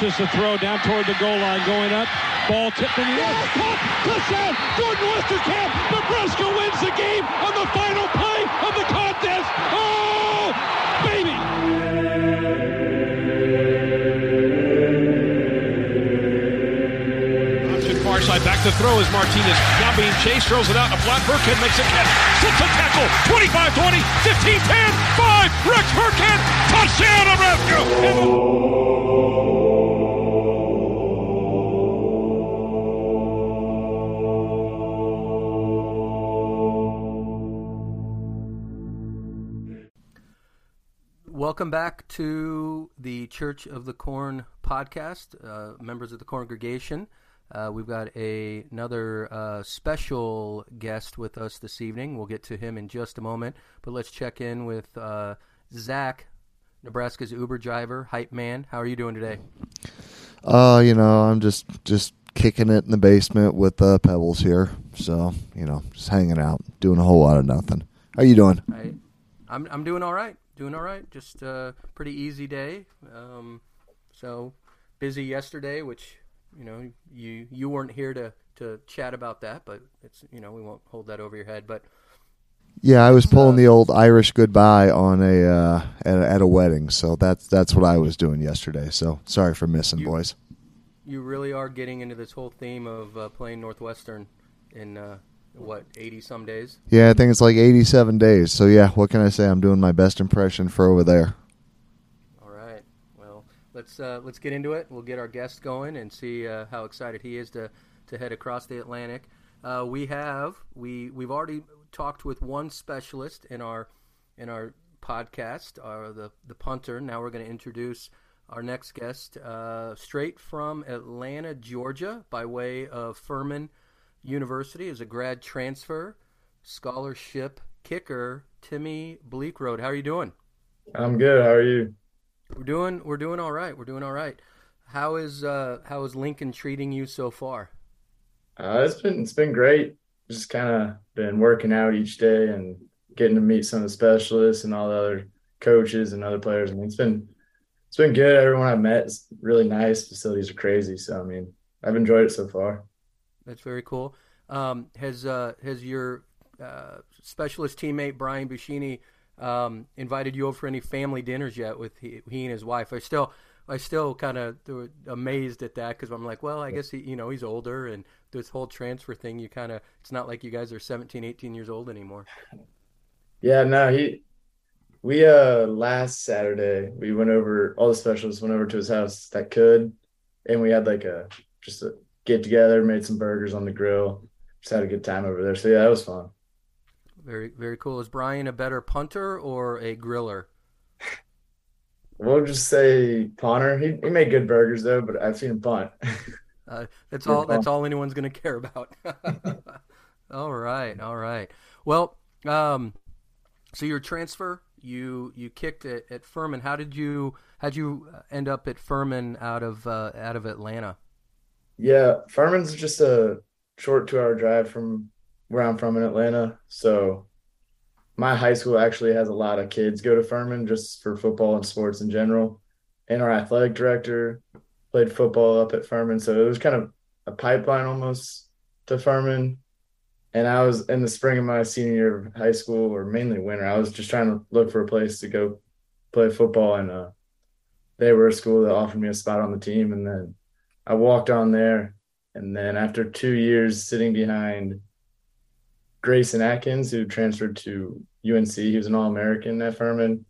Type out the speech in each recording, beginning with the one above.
Launches the throw down toward the goal line. Going up. Ball tipped in the air. Caught. Touchdown. Jordan Westerkamp. Nebraska wins the game on the final play of the contest. Oh, baby. Option far side, back to throw as Martinez now being chased, throws it out. A flat Burkhead makes a catch, sits a tackle, 25 20, 15 10, 5. Rex Burkhead, touchdown, Nebraska! Welcome back to the Church of the Corn podcast, uh, members of the congregation. Uh, we've got a, another uh, special guest with us this evening. We'll get to him in just a moment, but let's check in with uh, Zach, Nebraska's Uber driver, hype man. How are you doing today? Uh, you know, I'm just just kicking it in the basement with uh, Pebbles here. So, you know, just hanging out, doing a whole lot of nothing. How you doing? I, I'm I'm doing all right. Doing all right. Just a pretty easy day. Um, so busy yesterday, which you know you you weren't here to to chat about that, but it's you know we won't hold that over your head. But Yeah, I was pulling uh, the old Irish goodbye on a uh, at, a- at a wedding, so that's that's what I was doing yesterday. So sorry for missing, You- boys. you really are getting into this whole theme of uh, playing Northwestern in uh, what eighty some days. Yeah, I think it's like 87 days. So yeah, what can I say? I'm doing my best impression for over there. All right. Well, let's uh, let's get into it. We'll get our guest going and see uh, how excited he is to, to head across the Atlantic. Uh, we have we we've already talked with one specialist in our in our podcast, uh, the the punter. Now we're going to introduce our next guest, uh, straight from Atlanta, Georgia, by way of Furman University, is a grad transfer scholarship kicker, Timmy Bleekrode. How are you doing? I'm good. How are you? We're doing we're doing all right. We're doing all right. How is uh how is Lincoln treating you so far? Uh, it's been it's been great. Just kind of been working out each day and getting to meet some of the specialists and all the other coaches and other players. I mean, it's been it's been good. Everyone I've met is really nice. Facilities are crazy. So I mean, I've enjoyed it so far. That's very cool. Um, has uh, has your uh, specialist teammate Brian Buschini um, invited you over for any family dinners yet with he, he and his wife? I still I still kind of amazed at that because I'm like, well, I guess he, you know, he's older, and this whole transfer thing, you kind of, it's not like you guys are 17, 18 years old anymore. Yeah, no, he, we uh last Saturday we went over all the specialists went over to his house that could, and we had like a just a get together, made some burgers on the grill, just had a good time over there. So yeah, that was fun. Very very cool. Is Brian a better punter or a griller? We'll just say punter. He he made good burgers though, but I've seen him punt. uh, that's all. That's all anyone's going to care about. all right, all right. Well, um, so your transfer, you you kicked it at Furman. How did you how'd you end up at Furman out of uh, out of Atlanta? Yeah, Furman's just a short two hour drive from where I'm from in Atlanta. So my high school actually has a lot of kids go to Furman just for football and sports in general. And our athletic director played football up at Furman. So it was kind of a pipeline almost to Furman. And I was in the spring of my senior year of high school, or mainly winter, I was just trying to look for a place to go play football. And uh, they were a school that offered me a spot on the team. And then I walked on there. And then after two years sitting behind Grayson Atkins, who transferred to UNC. He was an All American at Furman.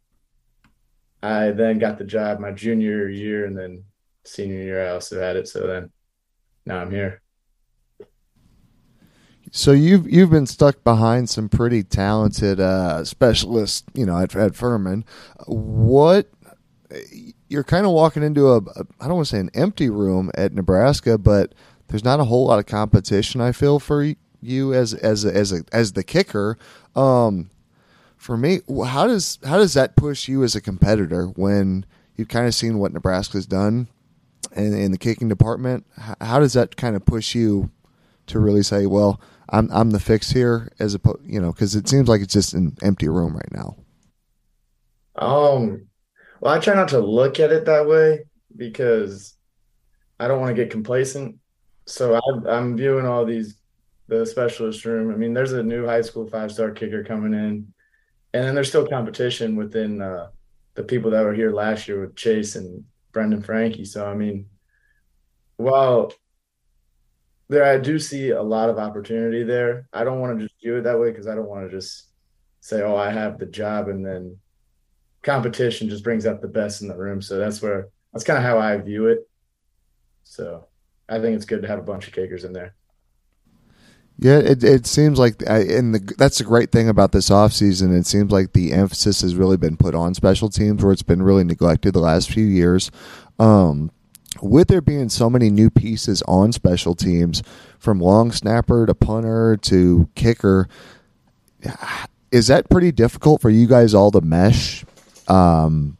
I then got the job my junior year, and then senior year I also had it. So then now I'm here. So you've you've been stuck behind some pretty talented uh, specialists, you know, at, at Furman. What you're kind of walking into a I don't want to say an empty room at Nebraska, but there's not a whole lot of competition. I feel for you as as as a, as the kicker. Um, for me, how does how does that push you as a competitor when you've kind of seen what Nebraska's done in, in the kicking department? How does that kind of push you to really say, well, I'm I'm the fix here, as a you know, because it seems like it's just an empty room right now. Um, well, I try not to look at it that way because I don't want to get complacent. So I, I'm viewing all these the specialist room. I mean, there's a new high school five star kicker coming in, and then there's still competition within uh, the people that were here last year with Chase and Brendan Franke. So I mean, while there I do see a lot of opportunity there, I don't want to just do it that way because I don't want to just say, "Oh, I have the job," and then competition just brings out the best in the room. So that's where that's kind of how I view it. So I think it's good to have a bunch of kickers in there. Yeah, it it seems like, and the, that's the great thing about this offseason. It seems like the emphasis has really been put on special teams, where it's been really neglected the last few years. Um, with there being so many new pieces on special teams, from long snapper to punter to kicker, is that pretty difficult for you guys all to mesh um,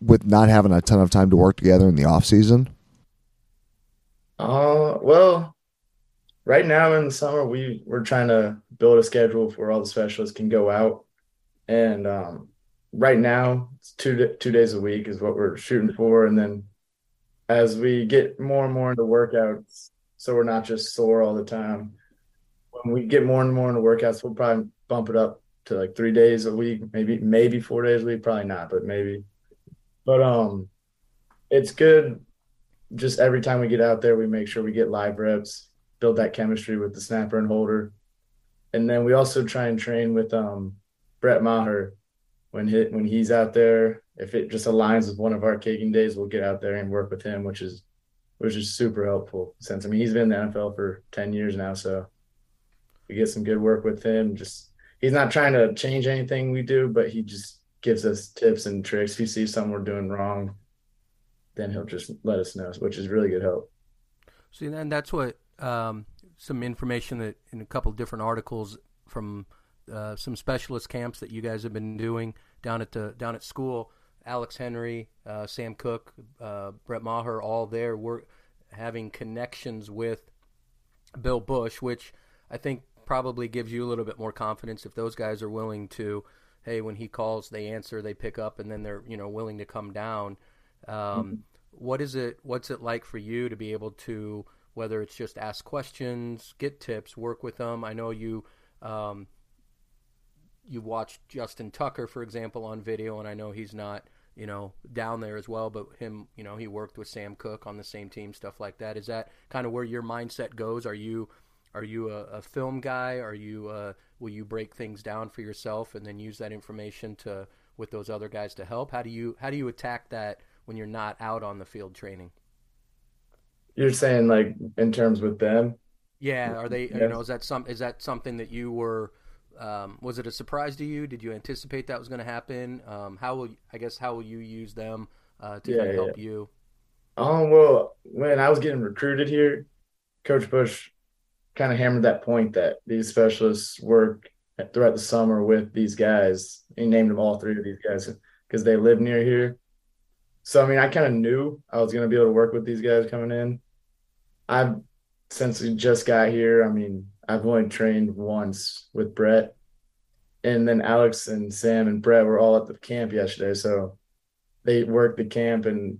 with not having a ton of time to work together in the off season? Uh, well, right now in the summer we we're trying to build a schedule where all the specialists can go out and um, right now it's two two days a week is what we're shooting for and then as we get more and more into workouts so we're not just sore all the time when we get more and more into workouts we'll probably bump it up to like three days a week maybe maybe four days a week probably not but maybe but um it's good just every time we get out there we make sure we get live reps build that chemistry with the snapper and holder. And then we also try and train with um, Brett Maher when he, when he's out there. If it just aligns with one of our kicking days, we'll get out there and work with him, which is which is super helpful. Since I mean he's been in the NFL for ten years now, so we get some good work with him. Just he's not trying to change anything we do, but he just gives us tips and tricks. If he sees something we're doing wrong, then he'll just let us know, which is really good help. See, then that's what um, some information that in a couple different articles from uh, some specialist camps that you guys have been doing down at the down at school. Alex Henery, uh, Sam Koch, uh, Brett Maher, all there. We're having connections with Bill Busch, which I think probably gives you a little bit more confidence if those guys are willing to. Hey, when he calls, they answer, they pick up, and then they're you know willing to come down. Um, mm-hmm. what is it? What's it like for you to be able to whether it's just ask questions, get tips, work with them. I know you um, you watched Justin Tucker, for example, on video, and I know he's not you know, down there as well. But him, you know, he worked with Sam Koch on the same team, stuff like that. Is that kind of where your mindset goes? Are you are you a, a film guy? Are you uh, will you break things down for yourself and then use that information to with those other guys to help? How do you how do you attack that when you're not out on the field training? You're saying like in terms with them? Yeah, are they? Yes. You know, is that some? Is that something that you were? Um, was it a surprise to you? Did you anticipate that was going to happen? Um, how will I guess how will you use them uh, to yeah, kind of help yeah. you? Um, well, when I was getting recruited here, Coach Busch kind of hammered that point that these specialists work throughout the summer with these guys. He named them all three of these guys because they live near here. So I mean, I kind of knew I was going to be able to work with these guys coming in. I've since we just got here. I mean, I've only trained once with Brett, and then Alex and Sam and Brett were all at the camp yesterday. So they worked the camp, and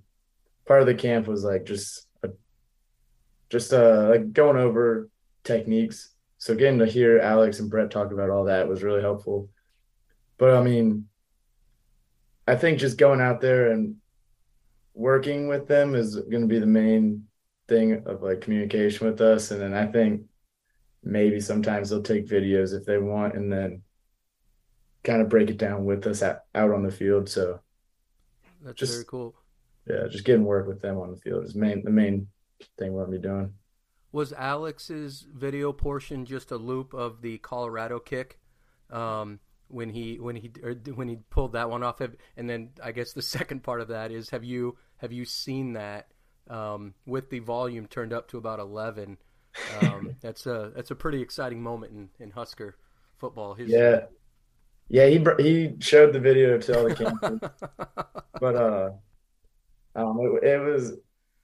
part of the camp was like just a, just uh like going over techniques. So getting to hear Alex and Brett talk about all that was really helpful. But I mean, I think just going out there and working with them is going to be the main thing of like communication with us. And then I think maybe sometimes they'll take videos if they want and then kind of break it down with us at, out on the field. So that's just, very cool. Yeah, just getting work with them on the field is main the main thing we're gonna be doing. Was Alex's video portion just a loop of the Colorado kick? Um, when he when he when he pulled that one off, and then I guess the second part of that is have you have you seen that um, with the volume turned up to about 11. Um, that's a that's a pretty exciting moment in, in Husker football. His, yeah, yeah. He he showed the video to all the campers, but uh, um, it, it was.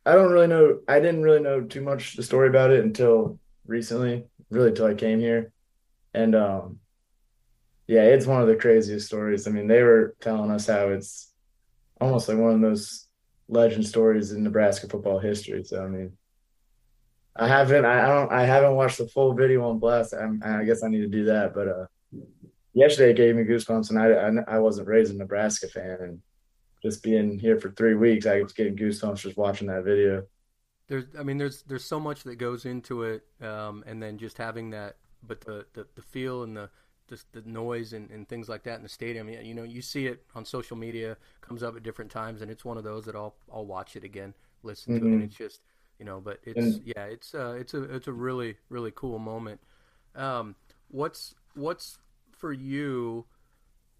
I don't really know. I didn't really know too much the story about it until recently, really till I came here, and um, yeah, it's one of the craziest stories. I mean, they were telling us how it's almost like one of those legend stories in Nebraska football history. So I mean, I haven't I don't I haven't watched the full video on Blast. I'm, i guess I need to do that. But uh, yesterday it gave me goosebumps, and I, I I wasn't raised a Nebraska fan, and just being here for three weeks, I was getting goosebumps just watching that video. There's I mean there's there's so much that goes into it, um, and then just having that, but the the, the feel and the just the noise and, and things like that in the stadium. You know, you see it on social media, comes up at different times, and it's one of those that I'll I'll watch it again, listen mm-hmm. to it, and mm-hmm. it's just you know. But it's and, yeah, it's uh, it's a it's a really really cool moment. Um, what's what's for you?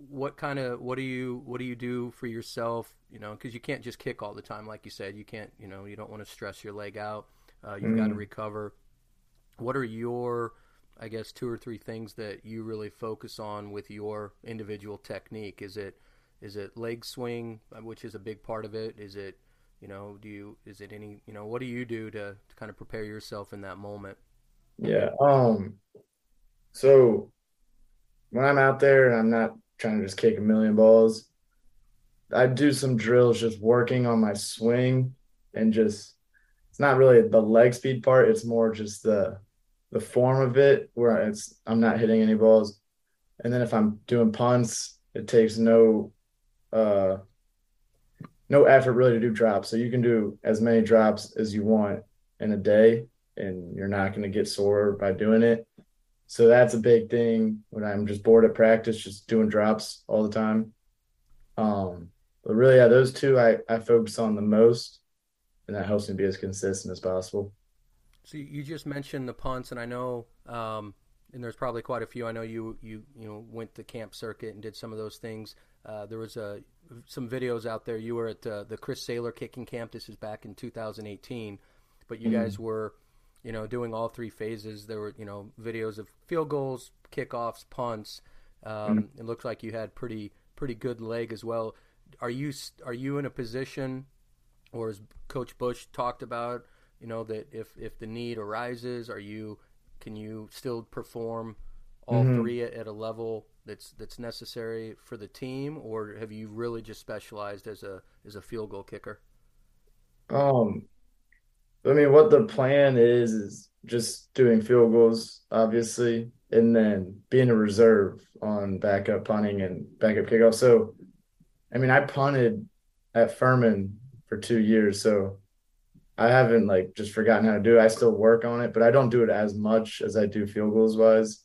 What kind of what do you what do you do for yourself? You know, because you can't just kick all the time, like you said. You can't you know you don't want to stress your leg out. Uh, you've mm-hmm. got to recover. What are your I guess two or three things that you really focus on with your individual technique? Is it is it leg swing, uh, which is a big part of it? Is it you know do you is it any you know what do you do to, to kind of prepare yourself in that moment? Yeah. Um. So when I'm out there and I'm not trying to just kick a million balls, I do some drills just working on my swing and just it's not really the leg speed part. It's more just the the form of it where it's I'm not hitting any balls. And then if I'm doing punts, it takes no uh no effort really to do drops. So you can do as many drops as you want in a day and you're not going to get sore by doing it. So that's a big thing when I'm just bored at practice, just doing drops all the time. Um, but really, yeah, those two I, I focus on the most, and that helps me be as consistent as possible. So you just mentioned the punts, and I know, um, and there's probably quite a few. I know you you you know went the camp circuit and did some of those things. Uh, there was a some videos out there. You were at uh, the Chris Sailer kicking camp. This is back in 2018, but you mm-hmm. guys were, you know, doing all three phases. There were you know videos of field goals, kickoffs, punts. Um, mm-hmm. It looks like you had pretty pretty good leg as well. Are you are you in a position, or as Coach Busch talked about? you know that if if the need arises are you can you still perform all mm-hmm. three at, at, a level that's that's necessary for the team or have you really just specialized as a as a field goal kicker um i mean what the plan is is just doing field goals obviously and then being a reserve on backup punting and backup kickoff so i mean i punted at Furman for two years, so I haven't like just forgotten how to do it. I still work on it, but I don't do it as much as I do field goals wise.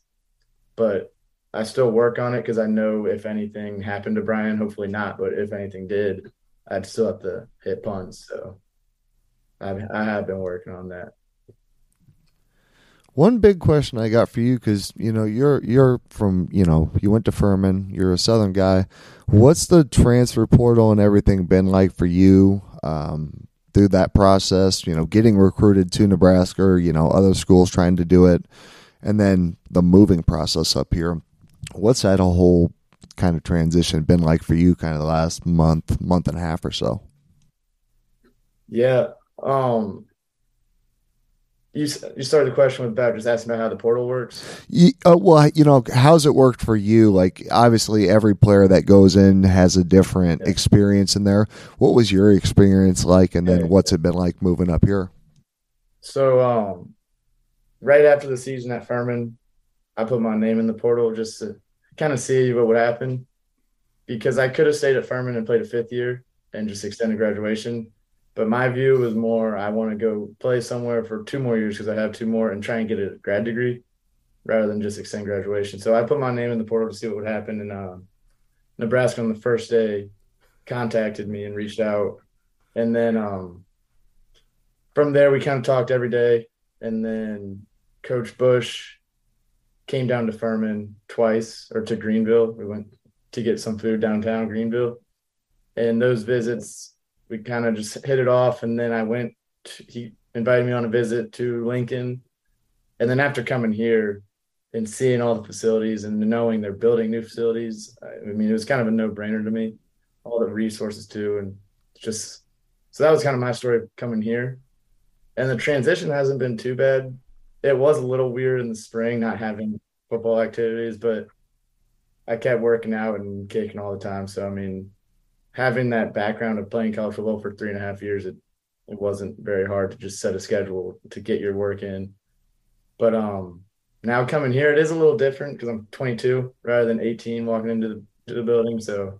But I still work on it because I know if anything happened to Brian, hopefully not, but if anything did, I'd still have to hit punts. So I've, I have been working on that. One big question I got for you because you know you're you're from you know you went to Furman, you're a Southern guy. What's the transfer portal and everything been like for you um, through that process? You know, getting recruited to Nebraska, you know, other schools trying to do it, and then the moving process up here. What's that whole kind of transition been like for you? Kind of the last month, month and a half or so. Yeah, um, you you started the question with about just asking about how the portal works. You, uh, well, you know, how's it worked for you? Like, obviously, every player that goes in has a different yeah. experience in there. What was your experience like, and then yeah. what's it been like moving up here? So, um, right after the season at Furman, I put my name in the portal just to kind of see what would happen, because I could have stayed at Furman and played a fifth year and just extended graduation but my view was more I want to go play somewhere for two more years because I have two more and try and get a grad degree rather than just extend graduation. So I put my name in the portal to see what would happen. And uh, Nebraska on the first day contacted me and reached out. And then um, from there, we kind of talked every day. And then Coach Busch came down to Furman twice or to Greenville. We went to get some food downtown Greenville. And those visits we kind of just hit it off. And then I went, to, he invited me on a visit to Lincoln. And then after coming here and seeing all the facilities and knowing they're building new facilities, I mean, it was kind of a no brainer to me, all the resources too. And just, so that was kind of my story coming here. And the transition hasn't been too bad. It was a little weird in the spring, not having football activities, but I kept working out and kicking all the time. So, I mean, having that background of playing college football for three and a half years, it it wasn't very hard to just set a schedule to get your work in. But um, now coming here, it is a little different because I'm 22 rather than 18 walking into the, the building. So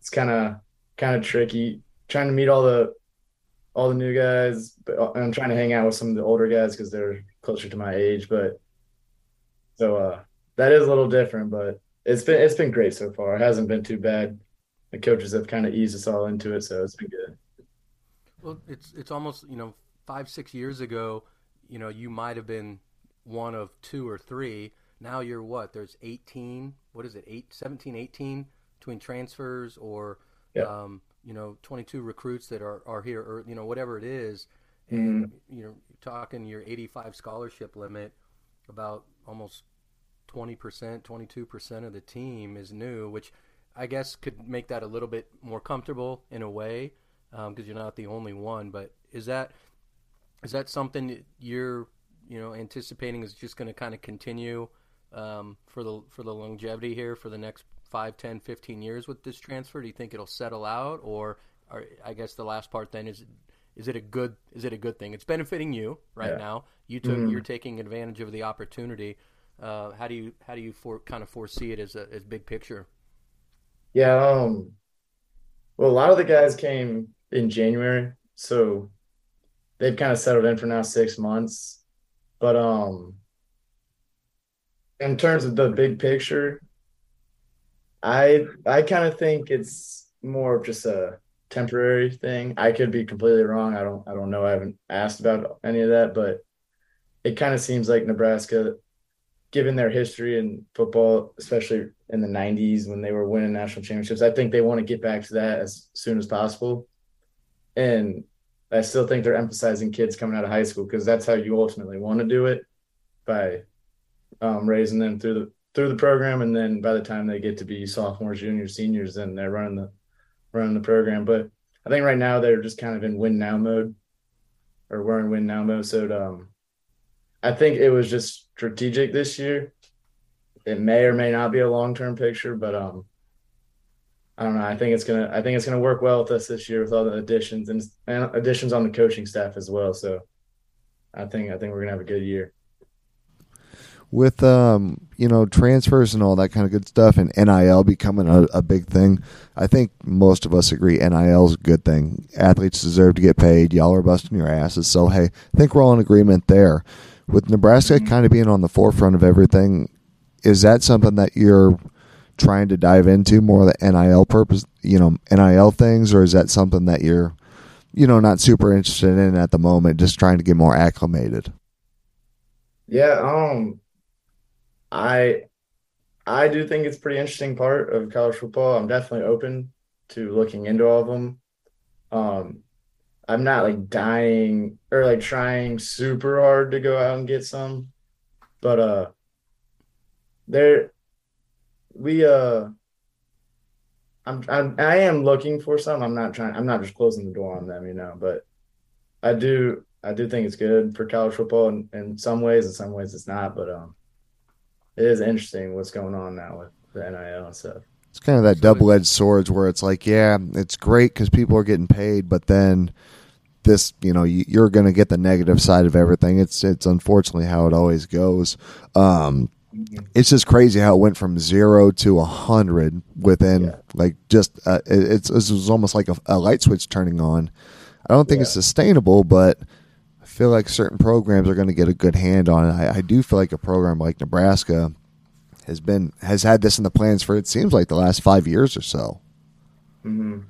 it's kind of kind of tricky trying to meet all the all the new guys, but uh, I'm trying to hang out with some of the older guys because they're closer to my age. But so uh, that is a little different, but it's been it's been great so far. It hasn't been too bad the coaches have kind of eased us all into it, so it's been good. Well, it's it's almost you know five six years ago, you know you might have been one of two or three. Now you're what? There's 18. What is it? Eight, 17, 18 between transfers or yeah. um, you know 22 recruits that are are here or you know whatever it is, and mm-hmm. you know talking your 85 scholarship limit, about almost 20 percent, 22 percent of the team is new, which I guess could make that a little bit more comfortable in a way because um, you're not the only one. But is that is that something that you're you know anticipating is just going to kind of continue um, for the for the longevity here for the next 5, 10, 15 years with this transfer? Do you think it'll settle out, or, or I guess the last part then is is it a good is it a good thing? It's benefiting you right yeah. now. You took mm-hmm. you're taking advantage of the opportunity. Uh, how do you how do you for, kind of foresee it as a as big picture? Yeah, um, well, a lot of the guys came in January, so they've kind of settled in for now six months. But um, in terms of the big picture, I I kind of think it's more of just a temporary thing. I could be completely wrong. I don't I don't know. I haven't asked about any of that, but it kind of seems like Nebraska given their history in football, especially in the 90s when they were winning national championships, I think they want to get back to that as soon as possible. And I still think they're emphasizing kids coming out of high school because that's how you ultimately want to do it by um, raising them through the through the program, and then by the time they get to be sophomores, juniors, seniors, then they're running the running the program. But I think right now they're just kind of in win now mode, or we're in win now mode. So um, I think it was just strategic this year. It may or may not be a long term picture, but um, I don't know. I think it's gonna. I think it's gonna work well with us this year with all the additions and, and additions on the coaching staff as well. So, I think I think we're gonna have a good year. with um, you know transfers and all that kind of good stuff, and NIL becoming a, a big thing. I think most of us agree NIL is a good thing. Athletes deserve to get paid. Y'all are busting your asses, so hey, I think we're all in agreement there. With Nebraska kind of being on the forefront of everything, is that something that you're trying to dive into more the NIL purpose, you know, NIL things, or is that something that you're, you know, not super interested in at the moment, just trying to get more acclimated? Yeah, um, I I do think it's pretty interesting part of college football. I'm definitely open to looking into all of them. Um, I'm not like dying or like trying super hard to go out and get some, but uh, there we uh, I'm, I'm I am looking for some. I'm not trying. I'm not just closing the door on them, you know. But I do I do think it's good for college football in, in some ways. In some ways, it's not. But um, it is interesting what's going on now with the NIL and stuff. It's kind of that double edged swords where it's like, yeah, it's great because people are getting paid, but then this, you know, you're going to get the negative side of everything. It's it's unfortunately how it always goes. Um, mm-hmm. it's just crazy how it went from zero to a hundred within yeah. like just uh, it, it's it was almost like a, a, light switch turning on. I don't think yeah. it's sustainable, but I feel like certain programs are going to get a good hand on it. I, I do feel like a program like Nebraska has been has had this in the plans for it seems like the last five years or so. Mm-hmm.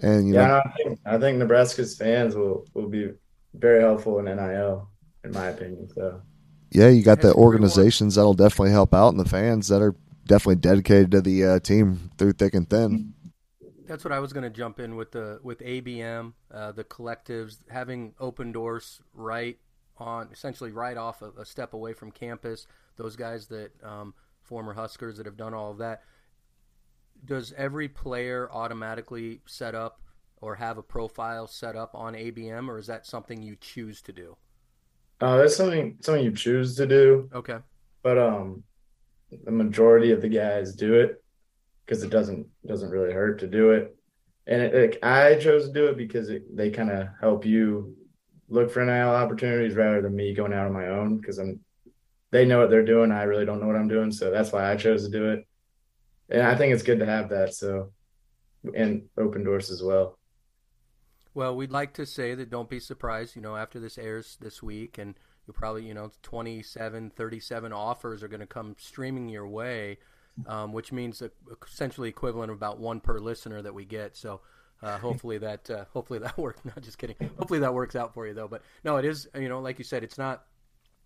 And yeah, know, I think, I think Nebraska's fans will will be very helpful in NIL, in my opinion. So yeah, you got the organizations that'll definitely help out, and the fans that are definitely dedicated to the uh, team through thick and thin. That's what I was going to jump in with the with ABM, uh, the collectives having open doors right on, essentially right off a, a step away from campus. Those guys that um, former Huskers that have done all of that. Does every player automatically set up or have a profile set up on ABM, or is that something you choose to do? Uh, that's something something you choose to do. Okay. But um, the majority of the guys do it because it doesn't doesn't really hurt to do it. And it, it, I chose to do it because it, they kind of help you look for NIL opportunities rather than me going out on my own because I'm they know what they're doing. I really don't know what I'm doing, so that's why I chose to do it. And I think it's good to have that. So, and open doors as well. Well, we'd like to say that don't be surprised. You know, after this airs this week, and you'll probably, you know, 27, 37 offers are going to come streaming your way, um, which means essentially equivalent of about one per listener that we get. So. Uh, hopefully that uh, hopefully that works. Not just kidding. Hopefully that works out for you though. But no, it is. You know, like you said, it's not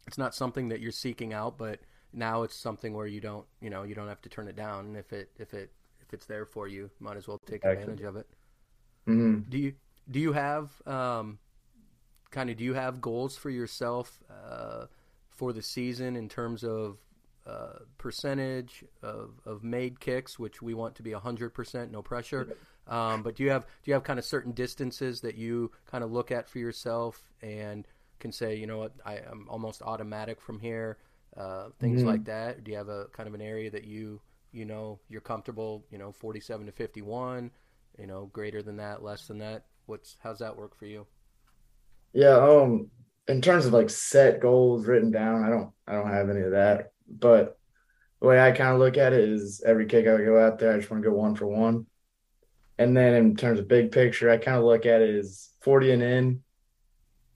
it's not something that you're seeking out, but now it's something where you don't, you know, you don't have to turn it down. And if it, if it, if it's there for you, might as well take advantage of it. Mm-hmm. Do you, do you have, um, kind of, do you have goals for yourself, uh, for the season in terms of, uh, percentage of, of made kicks, which we want to be hundred percent, no pressure. Um, but do you have, do you have kind of certain distances that you kind of look at for yourself and, can say, you know what, I am almost automatic from here, uh, things mm-hmm. like that? Do you have a kind of an area that you you know you're comfortable, you know, 47 to 51, you know, greater than that, less than that? What's how's that work for you? Yeah, um, in terms of like set goals written down, I don't I don't have any of that, but the way I kind of look at it is every kick I go out there, I just want to go one for one. And then in terms of big picture, I kind of look at it as 40 and in,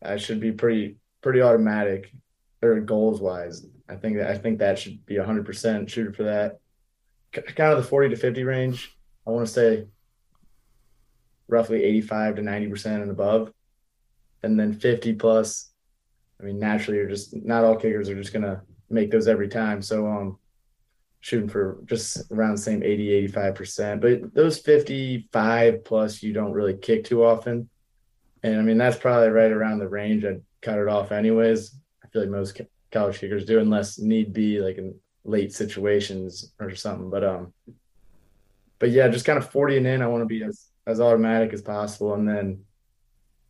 I should be pretty pretty automatic or goals wise. I think that I think that should be 100% shooter for that. Kind of the 40 to 50 range. I want to say roughly 85 to 90% and above. And then 50 plus. I mean, naturally, you're just not all kickers are just gonna make those every time. So um, shooting for just around the same 80, 85%. But those 55 plus, you don't really kick too often. And I mean, that's probably right around the range I'd cut it off anyways. I feel like most college kickers do, unless need be like in late situations or something. But, um, but yeah, just kind of 40 and in, I want to be as, as automatic as possible. And then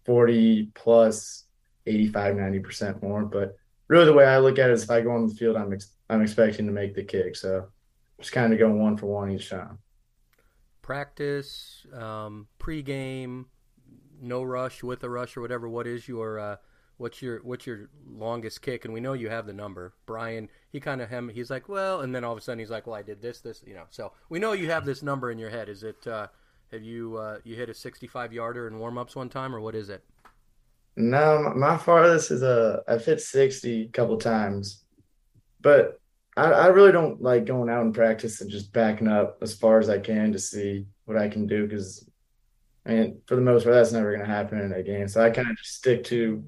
40 plus 85, 90% more. But really the way I look at it is if I go on the field, I'm, ex- I'm expecting to make the kick. So just kind of going one for one each time. Practice, um, pregame, no rush, with a rush, or whatever. What is your uh, what's your what's your longest kick? And we know you have the number. Brian, he kind of him. He's like, well, and then all of a sudden he's like, well, I did this, this, you know. So we know you have this number in your head. Is it? Uh, have you uh, you hit a 65 yarder in warm ups one time, or what is it? No, my farthest is a I've hit 60 a couple times, but I, I really don't like going out in practice and just backing up as far as I can to see what I can do because I mean, for the most part, that's never going to happen in a game. So I kind of just stick to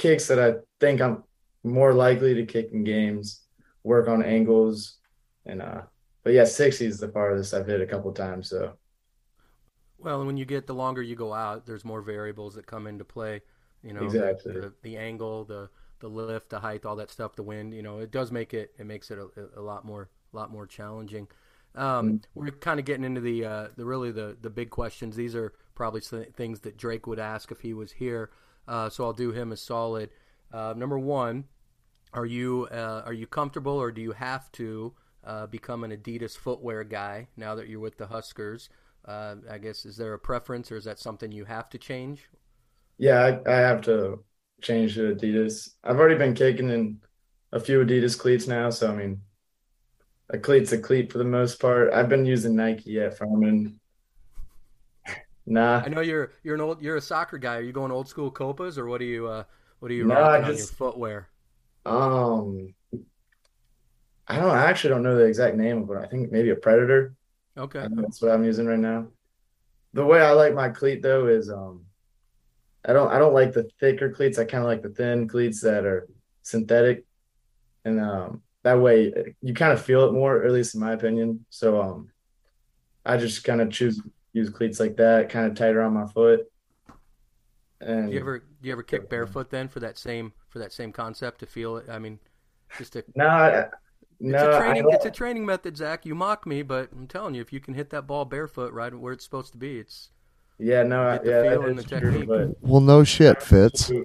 kicks that I think I'm more likely to kick in games, work on angles, and uh. But yeah, 60 is the farthest I've hit a couple times. So. Well, and when you get the longer you go out, there's more variables that come into play. You know, exactly. the, the, the angle, the the lift, the height, all that stuff, the wind. You know, it does make it it makes it a, a lot more a lot more challenging. Um, mm-hmm. we're kind of getting into the uh, the really the the big questions. These are probably things that Drake would ask if he was here. Uh, so I'll do him a solid. Uh, number one, are you uh, are you comfortable or do you have to uh, become an Adidas footwear guy now that you're with the Huskers? Uh, I guess is there a preference or is that something you have to change? Yeah, I, I have to change to Adidas. I've already been kicking in a few Adidas cleats now, so I mean a cleat's a cleat for the most part. I've been using Nike at Furman. Nah. I know you're you're an old you're a soccer guy. Are you going old school Copas or what are you uh what are you no, rocking just, on your footwear? Um I don't I actually don't know the exact name of it. I think maybe a Predator. Okay. That's what I'm using right now. The way I like my cleat though is um I don't I don't like the thicker cleats. I kind of like the thin cleats that are synthetic. And um that way you kind of feel it more, or at least in my opinion. So um, I just kind of choose use cleats like that, kind of tighter on my foot. And do you ever do you ever kick barefoot then for that same for that same concept to feel it? I mean, just to no, I, no. It's a training. It's a training method, Zach. You mock me, but I'm telling you, if you can hit that ball barefoot right where it's supposed to be, it's yeah, no, the yeah, feel and the true, technique. But... Well, no shit, Fitz.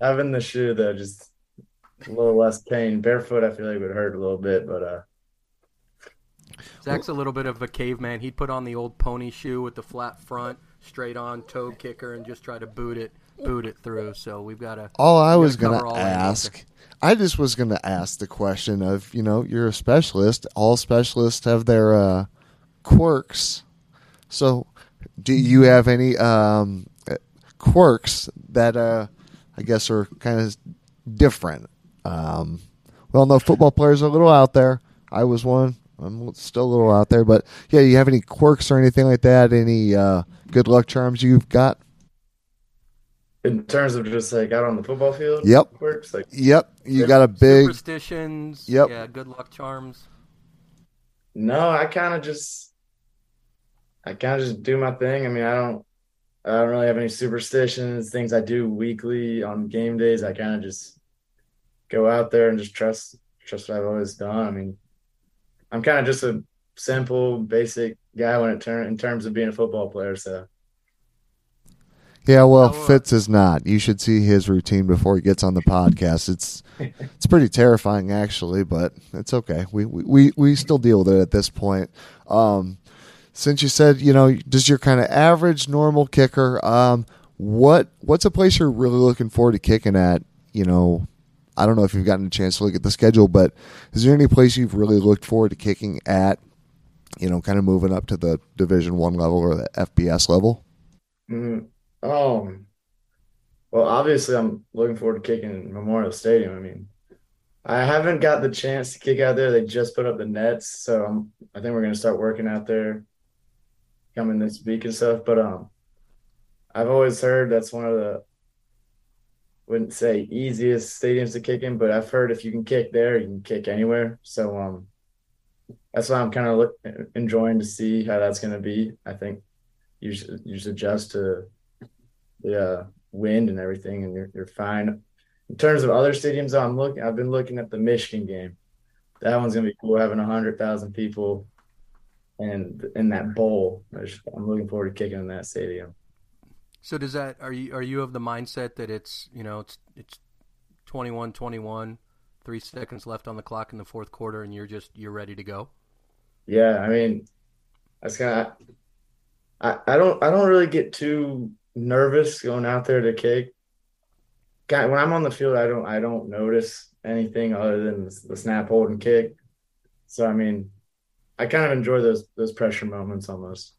having the shoe though just a little less pain. Barefoot, I feel like would hurt a little bit, but uh. Zach's a little bit of a caveman. He'd put on the old pony shoe with the flat front, straight on toe kicker, and just try to boot it, boot it through. So we've got to. All I was gonna ask, I just was gonna ask the question of, you know, you're a specialist. All specialists have their uh, quirks. So, do you have any um, quirks that uh, I guess are kind of different. Um, well, no, football players are a little out there. I was one. I'm still a little out there, but yeah, you have any quirks or anything like that? Any uh, good luck charms you've got? In terms of just like out on the football field, yep, quirks like yep, you got a big superstitions, yep, yeah, good luck charms. No, I kind of just, I kind of just do my thing. I mean, I don't, I don't really have any superstitions, things I do weekly on game days. I kind of just go out there and just trust trust what I've always done. I mean, I'm kind of just a simple, basic guy when it turn in terms of being a football player. So. Yeah, well, oh, Fitz is not. You should see his routine before he gets on the podcast. It's it's pretty terrifying, actually, but it's okay. We we we still deal with it at this point. Um, since you said you know does your kind of average normal kicker um, what what's a place you're really looking forward to kicking at you know i don't know if you've gotten a chance to look at the schedule but is there any place you've really looked forward to kicking at you know kind of moving up to the division one level or the fbs level mm, um well obviously i'm looking forward to kicking memorial stadium i mean I haven't got the chance to kick out there. They just put up the nets, so I'm, I think we're going to start working out there coming this week and stuff. But um, I've always heard that's one of the wouldn't say easiest stadiums to kick in, but I've heard if you can kick there, you can kick anywhere. So um, that's why I'm kind of enjoying to see how that's going to be. I think you should you adjust to the uh, wind and everything, and you're you're fine. In terms of other stadiums, I'm looking. I've been looking at the Michigan game. That one's gonna be cool, having hundred thousand people and in that bowl. I'm looking forward to kicking in that stadium. So does that are you are you of the mindset that it's you know it's it's 21-21, three seconds left on the clock in the fourth quarter, and you're just you're ready to go? Yeah, I mean, that's kind of I, I don't I don't really get too nervous going out there to kick. God, when I'm on the field, I don't I don't notice anything other than the snap, hold, and kick. So I mean, I kind of enjoy those those pressure moments almost.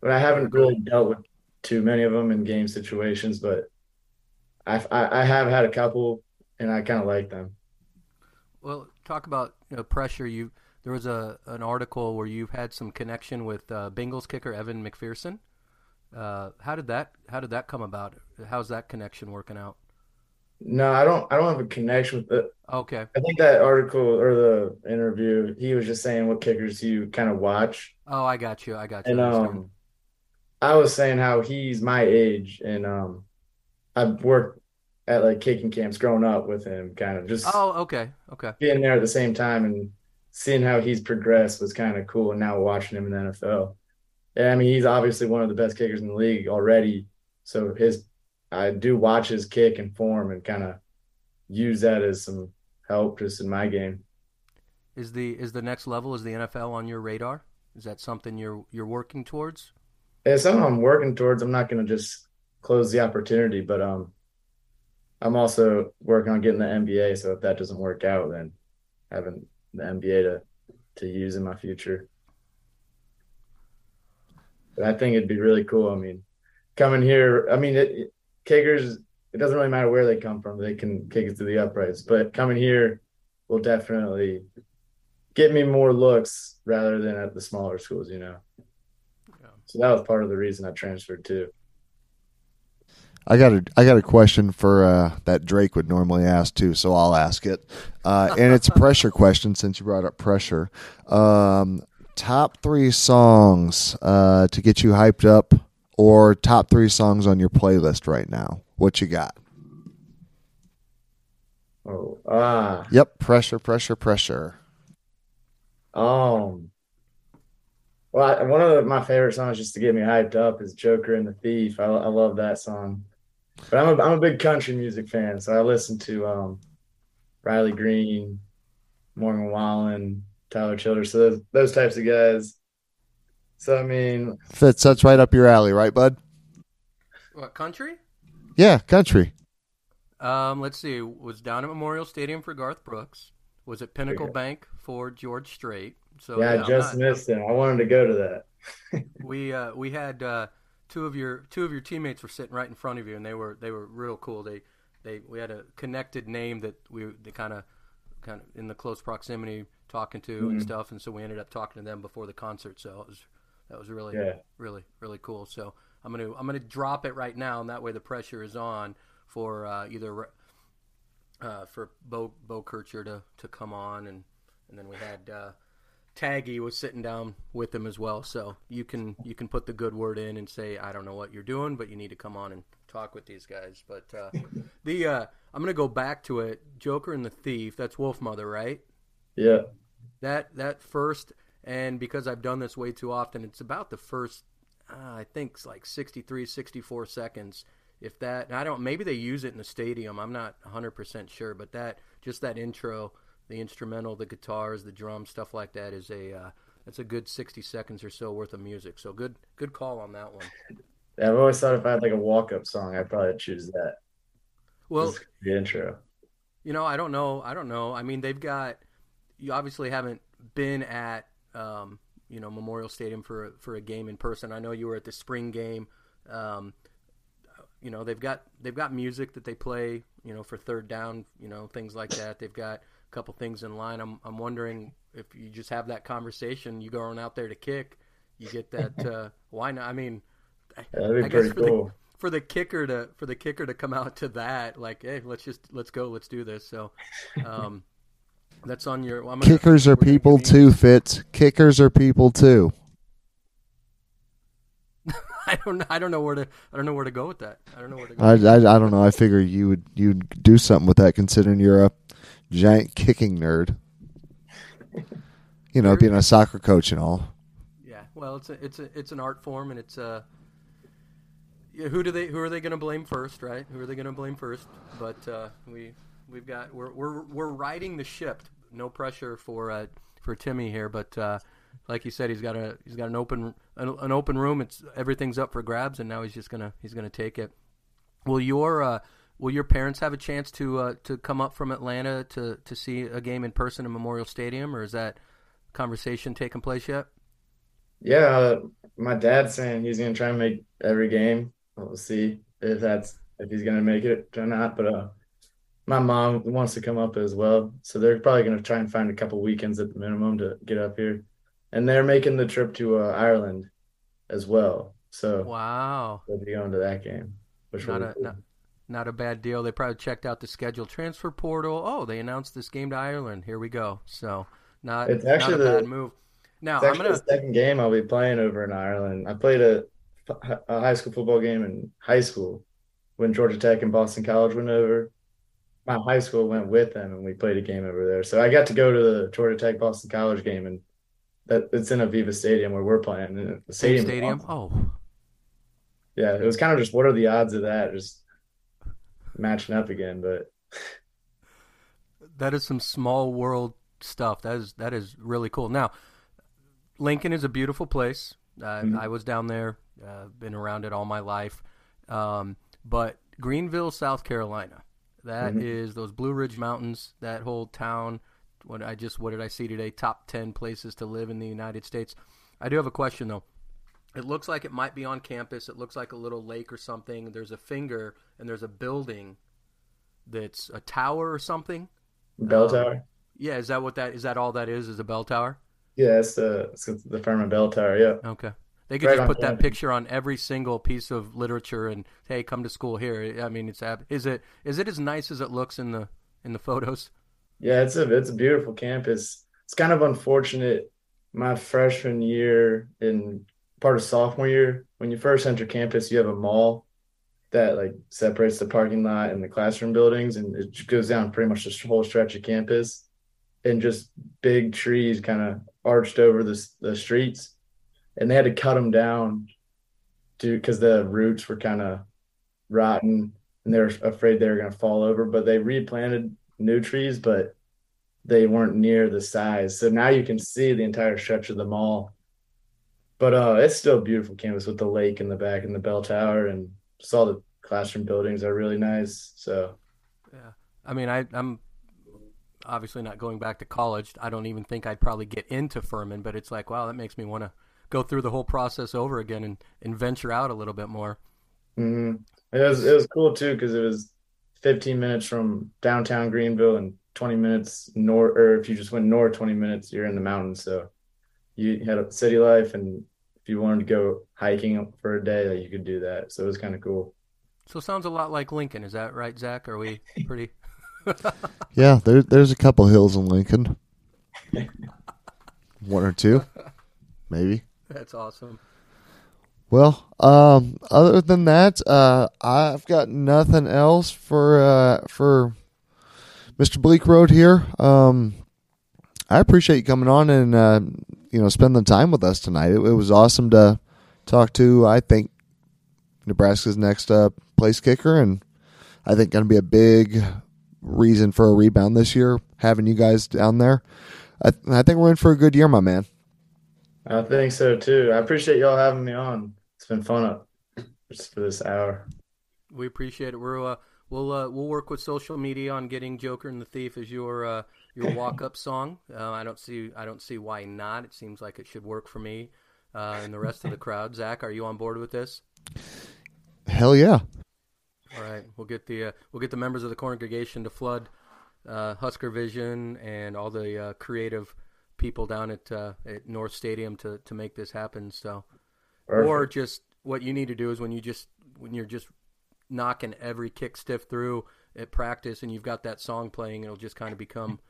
But I haven't really dealt with too many of them in game situations. But I I, I have had a couple, and I kind of like them. Well, talk about you know, pressure. You there was a an article where you've had some connection with uh, Bengals kicker Evan McPherson. Uh, how did that How did that come about? How's that connection working out? No, I don't. I don't have a connection with it. Okay. I think that article or the interview, he was just saying what kickers you kind of watch. Oh, I got you. I got you. And um, I was saying how he's my age, and um, I've worked at like kicking camps growing up with him, kind of just. Oh, okay, okay. Being there at the same time and seeing how he's progressed was kind of cool. And now watching him in the NFL, yeah, I mean he's obviously one of the best kickers in the league already. So his I do watch his kick and form and kind of use that as some help just in my game. Is the is the next level is the NFL on your radar? Is that something you're you're working towards? It's something I'm working towards. I'm not going to just close the opportunity, but um, I'm also working on getting the MBA. So if that doesn't work out, then having the MBA to to use in my future. But I think it'd be really cool. I mean, coming here, I mean, it, kickers, it doesn't really matter where they come from. They can kick it to the uprights. But coming here will definitely get me more looks rather than at the smaller schools, you know. So that was part of the reason I transferred too. I got a I got a question for uh, that Drake would normally ask too, so I'll ask it. Uh, and it's a pressure question since you brought up pressure. Um, top three songs uh, to get you hyped up or top three songs on your playlist right now. What you got? Oh, ah. Yep, pressure, pressure, pressure. Um. Well, I, one of the, my favorite songs just to get me hyped up is "Joker and the Thief." I, I love that song. But I'm a I'm a big country music fan, so I listen to um, Riley Green, Morgan Wallen, Tyler Childers, so those, those types of guys. So I mean, fits that's right up your alley, right, bud? What country? Yeah, country. Um, let's see. Was down at Memorial Stadium for Garth Brooks. Was at Pinnacle Bank for George Strait. So yeah, yeah I just not, missed him. I wanted to go to that. we uh, we had uh, two of your two of your teammates were sitting right in front of you, and they were they were real cool. They they we had a connected name that we they kind of kind of in the close proximity talking to mm-hmm. and stuff, and so we ended up talking to them before the concert. So it was that was really, yeah. really, really cool. So I'm gonna I'm gonna drop it right now, and that way the pressure is on for uh, either uh, for Bo Bo Kircher to, to come on, and and then we had uh, Taggy was sitting down with him as well. So you can you can put the good word in and say I don't know what you're doing, but you need to come on and talk with these guys. But uh, the uh, I'm gonna go back to it. Joker and the Thief. That's Wolfmother, right? Yeah. That that first and because I've done this way too often, it's about the first, uh, I think, it's like 63, 64 seconds. If that, I don't, maybe they use it in the stadium. I'm not 100% sure, but that, just that intro, the instrumental, the guitars, the drums, stuff like that is a, uh, that's a good 60 seconds or so worth of music. So good, good call on that one. Yeah, I've always thought if I had like a walk up song, I'd probably choose that. Well, the intro. You know, I don't know. I don't know. I mean, they've got, you obviously haven't been at um, you know Memorial Stadium for for a game in person. I know you were at the spring game. Um, you know they've got they've got music that they play. You know for third down. You know things like that. They've got couple things in line. I'm I'm wondering if you just have that conversation. You going out there to kick. You get that. Uh, why not? I mean, That'd be I guess for cool. the for the kicker to for the kicker to come out to that like hey let's just let's go let's do this so um that's on your. Well, Kickers are people too, Fitz. Kickers are people too. I don't. I don't know where to. I don't know where to go with that. I don't know where to go. I, I, I don't know. I figure you would you'd do something with that, considering you're a giant kicking nerd. You know, being a soccer coach and all. Yeah. Well, it's a it's a it's an art form, and it's a. Uh, yeah, who do they? Who are they going to blame first? Right? Who are they going to blame first? But uh, we we've got we're we're we're riding the ship. No pressure for uh, for Timmy here, but uh, like you said, he's got a he's got an open an, an open room. It's everything's up for grabs, and now he's just gonna he's gonna take it. Will your uh, will your parents have a chance to uh, to come up from Atlanta to to see a game in person in Memorial Stadium, or is that conversation taking place yet? Yeah, uh, my dad's saying he's gonna try and make every game. We'll see if that's if he's gonna make it or not. But uh, my mom wants to come up as well, so they're probably gonna try and find a couple weekends at the minimum to get up here, and they're making the trip to uh, Ireland as well. So wow, we'll be going to that game. Which not a cool. not, not a bad deal. They probably checked out the schedule, transfer portal. Oh, they announced this game to Ireland. Here we go. So not it's actually not a the, bad move. Now I'm gonna the second game I'll be playing over in Ireland. I played a, a high school football game in high school when Georgia Tech and Boston College went over. My high school went with them and we played a game over there. So I got to go to the Georgia Tech Boston College game and that it's in Aviva Stadium where we're playing. And the stadium. stadium. Oh. Yeah, it was kind of just what are the odds of that just matching up again, but that is some small world stuff. That is that is really cool. Now, Lincoln is a beautiful place. Uh, mm-hmm. I was down there, uh, been around it all my life. Um, but Greenville, South Carolina, that mm-hmm. is those Blue Ridge Mountains. That whole town. What I just what did I see today? Top ten places to live in the United States. I do have a question though. It looks like it might be on campus. It looks like a little lake or something. There's a finger and there's a building that's a tower or something. Bell um, tower. Yeah, is that what that is? That all that is? Is a bell tower? Yeah, it's the it's the Furman Bell Tower. Yeah. Okay. They could right just put that picture on every single piece of literature and hey, come to school here. I mean, it's is it is it as nice as it looks in the in the photos? Yeah, it's a it's a beautiful campus. It's kind of unfortunate. My freshman year in part of sophomore year, when you first enter campus, you have a mall that like separates the parking lot and the classroom buildings, and it goes down pretty much the whole stretch of campus, and just big trees kind of arched over the the streets, and they had to cut them down, to because the roots were kind of rotten, and they're afraid they were going to fall over. But they replanted new trees, but they weren't near the size. So now you can see the entire stretch of the mall. But uh, it's still a beautiful campus with the lake in the back and the bell tower, and just all the classroom buildings are really nice. So, yeah, I mean, I, I'm obviously not going back to college. I don't even think I'd probably get into Furman, but it's like, wow, that makes me want to go through the whole process over again and, and venture out a little bit more. Mm-hmm. It was it was cool too because it was 15 minutes from downtown Greenville and 20 minutes north, or if you just went north 20 minutes, you're in the mountains. So you had a city life, and if you wanted to go hiking for a day, you could do that. So it was kind of cool. So it sounds a lot like Lincoln. Is that right, Zach? Are we pretty? yeah, there, there's a couple hills in Lincoln. One or two, maybe. That's awesome. Well, um, other than that, uh, I've got nothing else for uh, for Mr. Bleekrode here. Um, I appreciate you coming on and uh, you know spending time with us tonight. It, it, was awesome to talk to. I think Nebraska's next uh, place kicker, and I think going to be a big reason for a rebound this year, having you guys down there. I, I think we're in for a good year, my man. I think so too. I appreciate y'all having me on. It's been fun up just for this hour. We appreciate it. We're uh, we'll uh, we'll work with social media on getting Joker and the Thief as your uh, your walk up song. Uh, I don't see I don't see why not. It seems like it should work for me uh, and the rest of the crowd. Zach, are you on board with this? Hell yeah! All right, we'll get the uh, we'll get the members of the congregation to flood uh, Husker Vision and all the uh, creative people down at uh, at North Stadium to to make this happen. So, Perfect. or just what you need to do is when you just when you're just knocking every kick stiff through at practice and you've got that song playing, it'll just kind of become.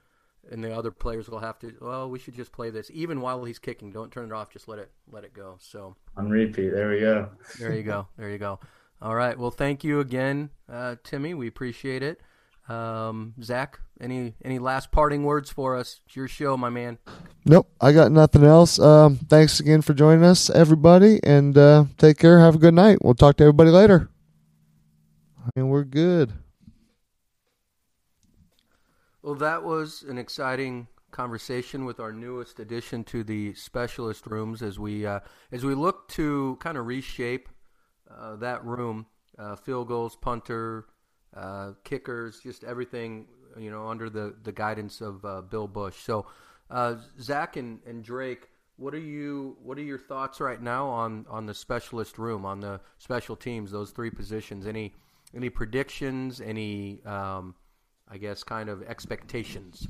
And the other players will have to. Well, we should just play this even while he's kicking. Don't turn it off. Just let it let it go. So on repeat. There we go. there you go. There you go. All right. Well, thank you again, uh, Timmy. We appreciate it. Um, Zach, any any last parting words for us? It's your show, my man. Nope, I got nothing else. Um, thanks again for joining us, everybody, and uh, take care. Have a good night. We'll talk to everybody later. And we're good. Well, that was an exciting conversation with our newest addition to the specialist rooms as we uh, as we look to kind of reshape uh, that room, uh, field goals, punter, uh, kickers, just everything you know under the the guidance of uh, Bill Busch. So, uh, Zach and, and Drake, what are you what are your thoughts right now on on the specialist room on the special teams, those three positions? Any any predictions? Any um, I guess kind of expectations.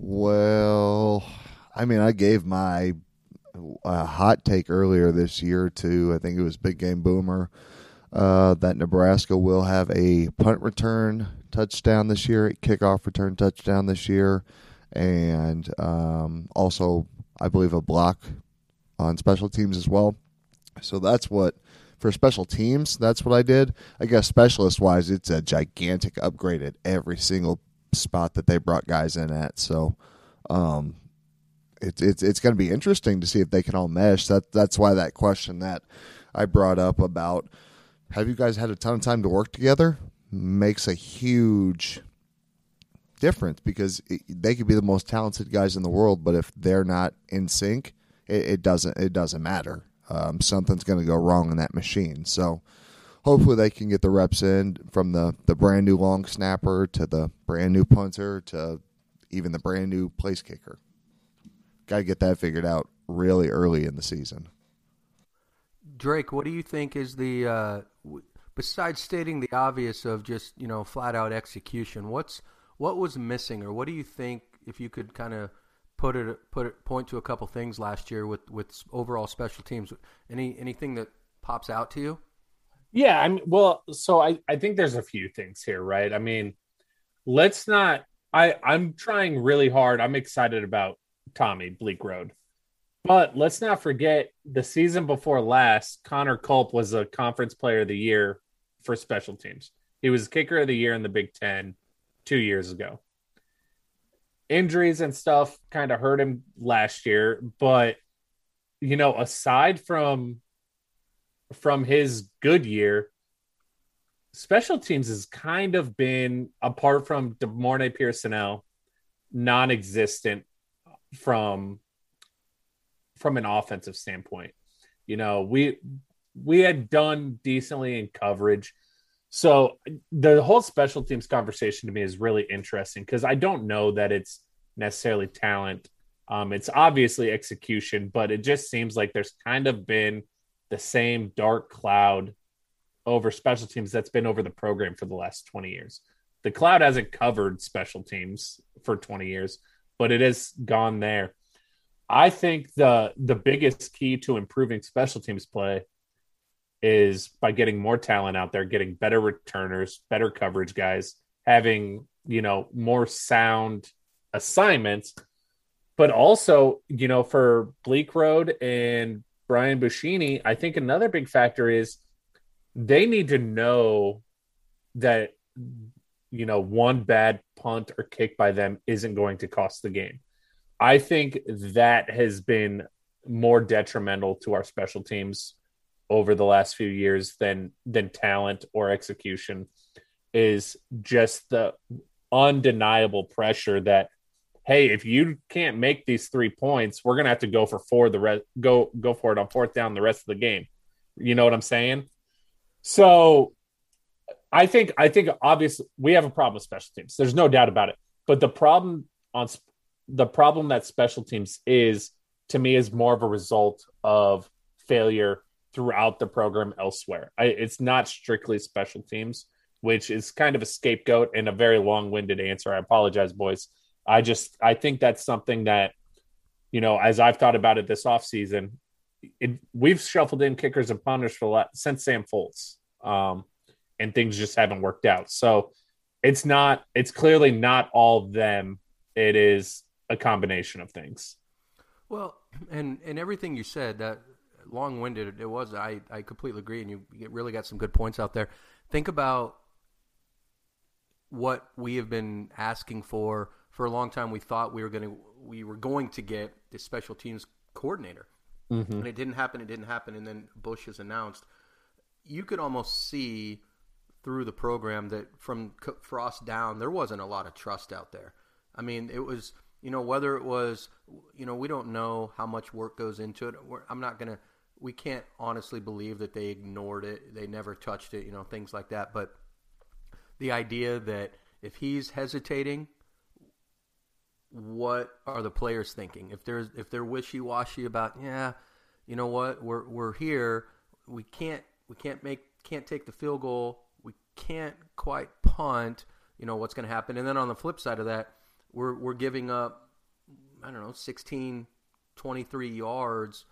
Well, I mean, I gave my uh, hot take earlier this year to I think it was Big Game Boomer uh, that Nebraska will have a punt return touchdown this year, a kickoff return touchdown this year, and um, also I believe a block on special teams as well. So that's what for special teams. That's what I did. I guess specialist wise, it's a gigantic upgrade at every single spot that they brought guys in at. So, um, it's it's it's going to be interesting to see if they can all mesh. That that's why that question that I brought up about have you guys had a ton of time to work together makes a huge difference because it, they could be the most talented guys in the world, but if they're not in sync, it, it doesn't it doesn't matter. Um, something's going to go wrong in that machine. So hopefully they can get the reps in from the, the brand new long snapper to the brand new punter to even the brand new place kicker. Got to get that figured out really early in the season. Drake, what do you think is the uh, besides stating the obvious of just you know flat out execution? What's what was missing, or what do you think if you could kind of put it put it point to a couple things last year with with overall special teams? Any anything that pops out to you? Yeah, I mean, well, so I I think there's a few things here, right? I mean, let's not. I I'm trying really hard. I'm excited about Tommy Bleekrode, but let's not forget the season before last. Connor Culp was a conference player of the year for special teams. He was kicker of the year in the Big Ten two years ago. Injuries and stuff kind of hurt him last year, but you know, aside from from his good year, special teams has kind of been apart from De'Mornay Pierson-El, non-existent from from an offensive standpoint. You know, we we had done decently in coverage. So the whole special teams conversation to me is really interesting because I don't know that it's necessarily talent. Um, it's obviously execution, but it just seems like there's kind of been the same dark cloud over special teams that's been over the program for the last 20 years. The cloud hasn't covered special teams for 20 years, but it has gone there. I think the the biggest key to improving special teams play is by getting more talent out there, getting better returners, better coverage guys, having, you know, more sound assignments. But also, you know, for Bleekrode and Brian Buschini, I think another big factor is they need to know that you know one bad punt or kick by them isn't going to cost the game. I think that has been more detrimental to our special teams over the last few years than than talent or execution is just the undeniable pressure that hey, if you can't make these three points, we're gonna have to go for four the rest go go for it on fourth down the rest of the game. You know what I'm saying? So I think I think obviously we have a problem with special teams. There's no doubt about it. But the problem on the problem that special teams is to me is more of a result of failure throughout the program elsewhere. I, it's not strictly special teams, which is kind of a scapegoat and a very long-winded answer. I apologize, boys. I just I think that's something that you know, as I've thought about it this offseason, it, we've shuffled in kickers and punters for a lot since Sam Foltz, um, and things just haven't worked out. So it's not. It's clearly not all them. It is a combination of things. Well, and and everything you said that long winded it was. I I completely agree, and you really got some good points out there. Think about what we have been asking for for a long time we thought we were going to we were going to get the special teams coordinator, mm-hmm. and it didn't happen. It didn't happen, and then Busch is announced. You could almost see through the program that from Frost down, there wasn't a lot of trust out there. I mean, it was you know, whether it was, you know, we don't know how much work goes into it. We're, I'm not gonna, we can't honestly believe that they ignored it, they never touched it, you know, things like that. But the idea that if he's hesitating, what are the players thinking? If there's if they're wishy washy about, yeah, you know what, we're we're here, we can't we can't make can't take the field goal, we can't quite punt, you know what's going to happen. And then on the flip side of that, we're we're giving up I don't know 16, 23 yards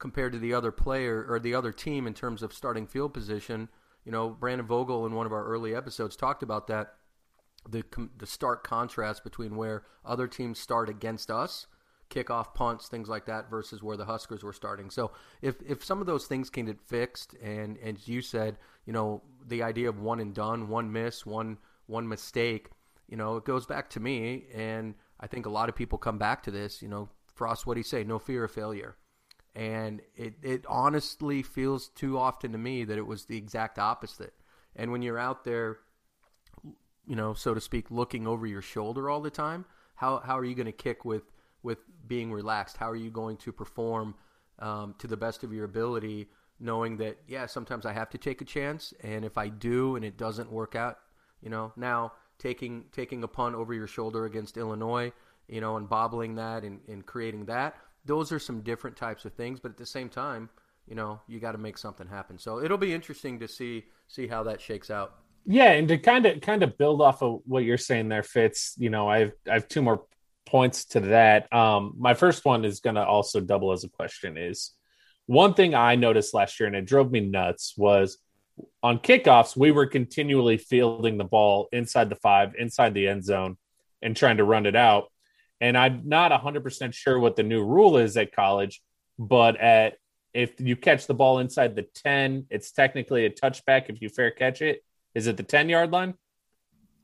compared to the other player or the other team in terms of starting field position. You know, Brandon Vogel in one of our early episodes talked about that the the stark contrast between where other teams start against us, kickoff punts, things like that, versus where the Huskers were starting. So if if some of those things can get fixed, and, as you said, you know, the idea of one and done, one miss, one one mistake, you know, it goes back to me, and I think a lot of people come back to this. You know, Frost, what do you say? No fear of failure. And it, it honestly feels too often to me that it was the exact opposite. And when you're out there you know, so to speak, looking over your shoulder all the time, how how are you going to kick with with being relaxed? How are you going to perform um, to the best of your ability, knowing that yeah, sometimes I have to take a chance, and if I do and it doesn't work out, you know, now taking taking a punt over your shoulder against Illinois, you know, and bobbling that and, and creating that, those are some different types of things. But at the same time, you know, you got to make something happen. So it'll be interesting to see see how that shakes out. Yeah, and to kind of kind of build off of what you're saying there, Fitz. You know, I've I have two more points to that. Um, my first one is going to also double as a question. Is one thing I noticed last year, and it drove me nuts, was on kickoffs we were continually fielding the ball inside the five, inside the end zone, and trying to run it out. And I'm not 100% sure what the new rule is at college, but at if you catch the ball inside the 10, it's technically a touchback if you fair catch it. Is it the 10 yard line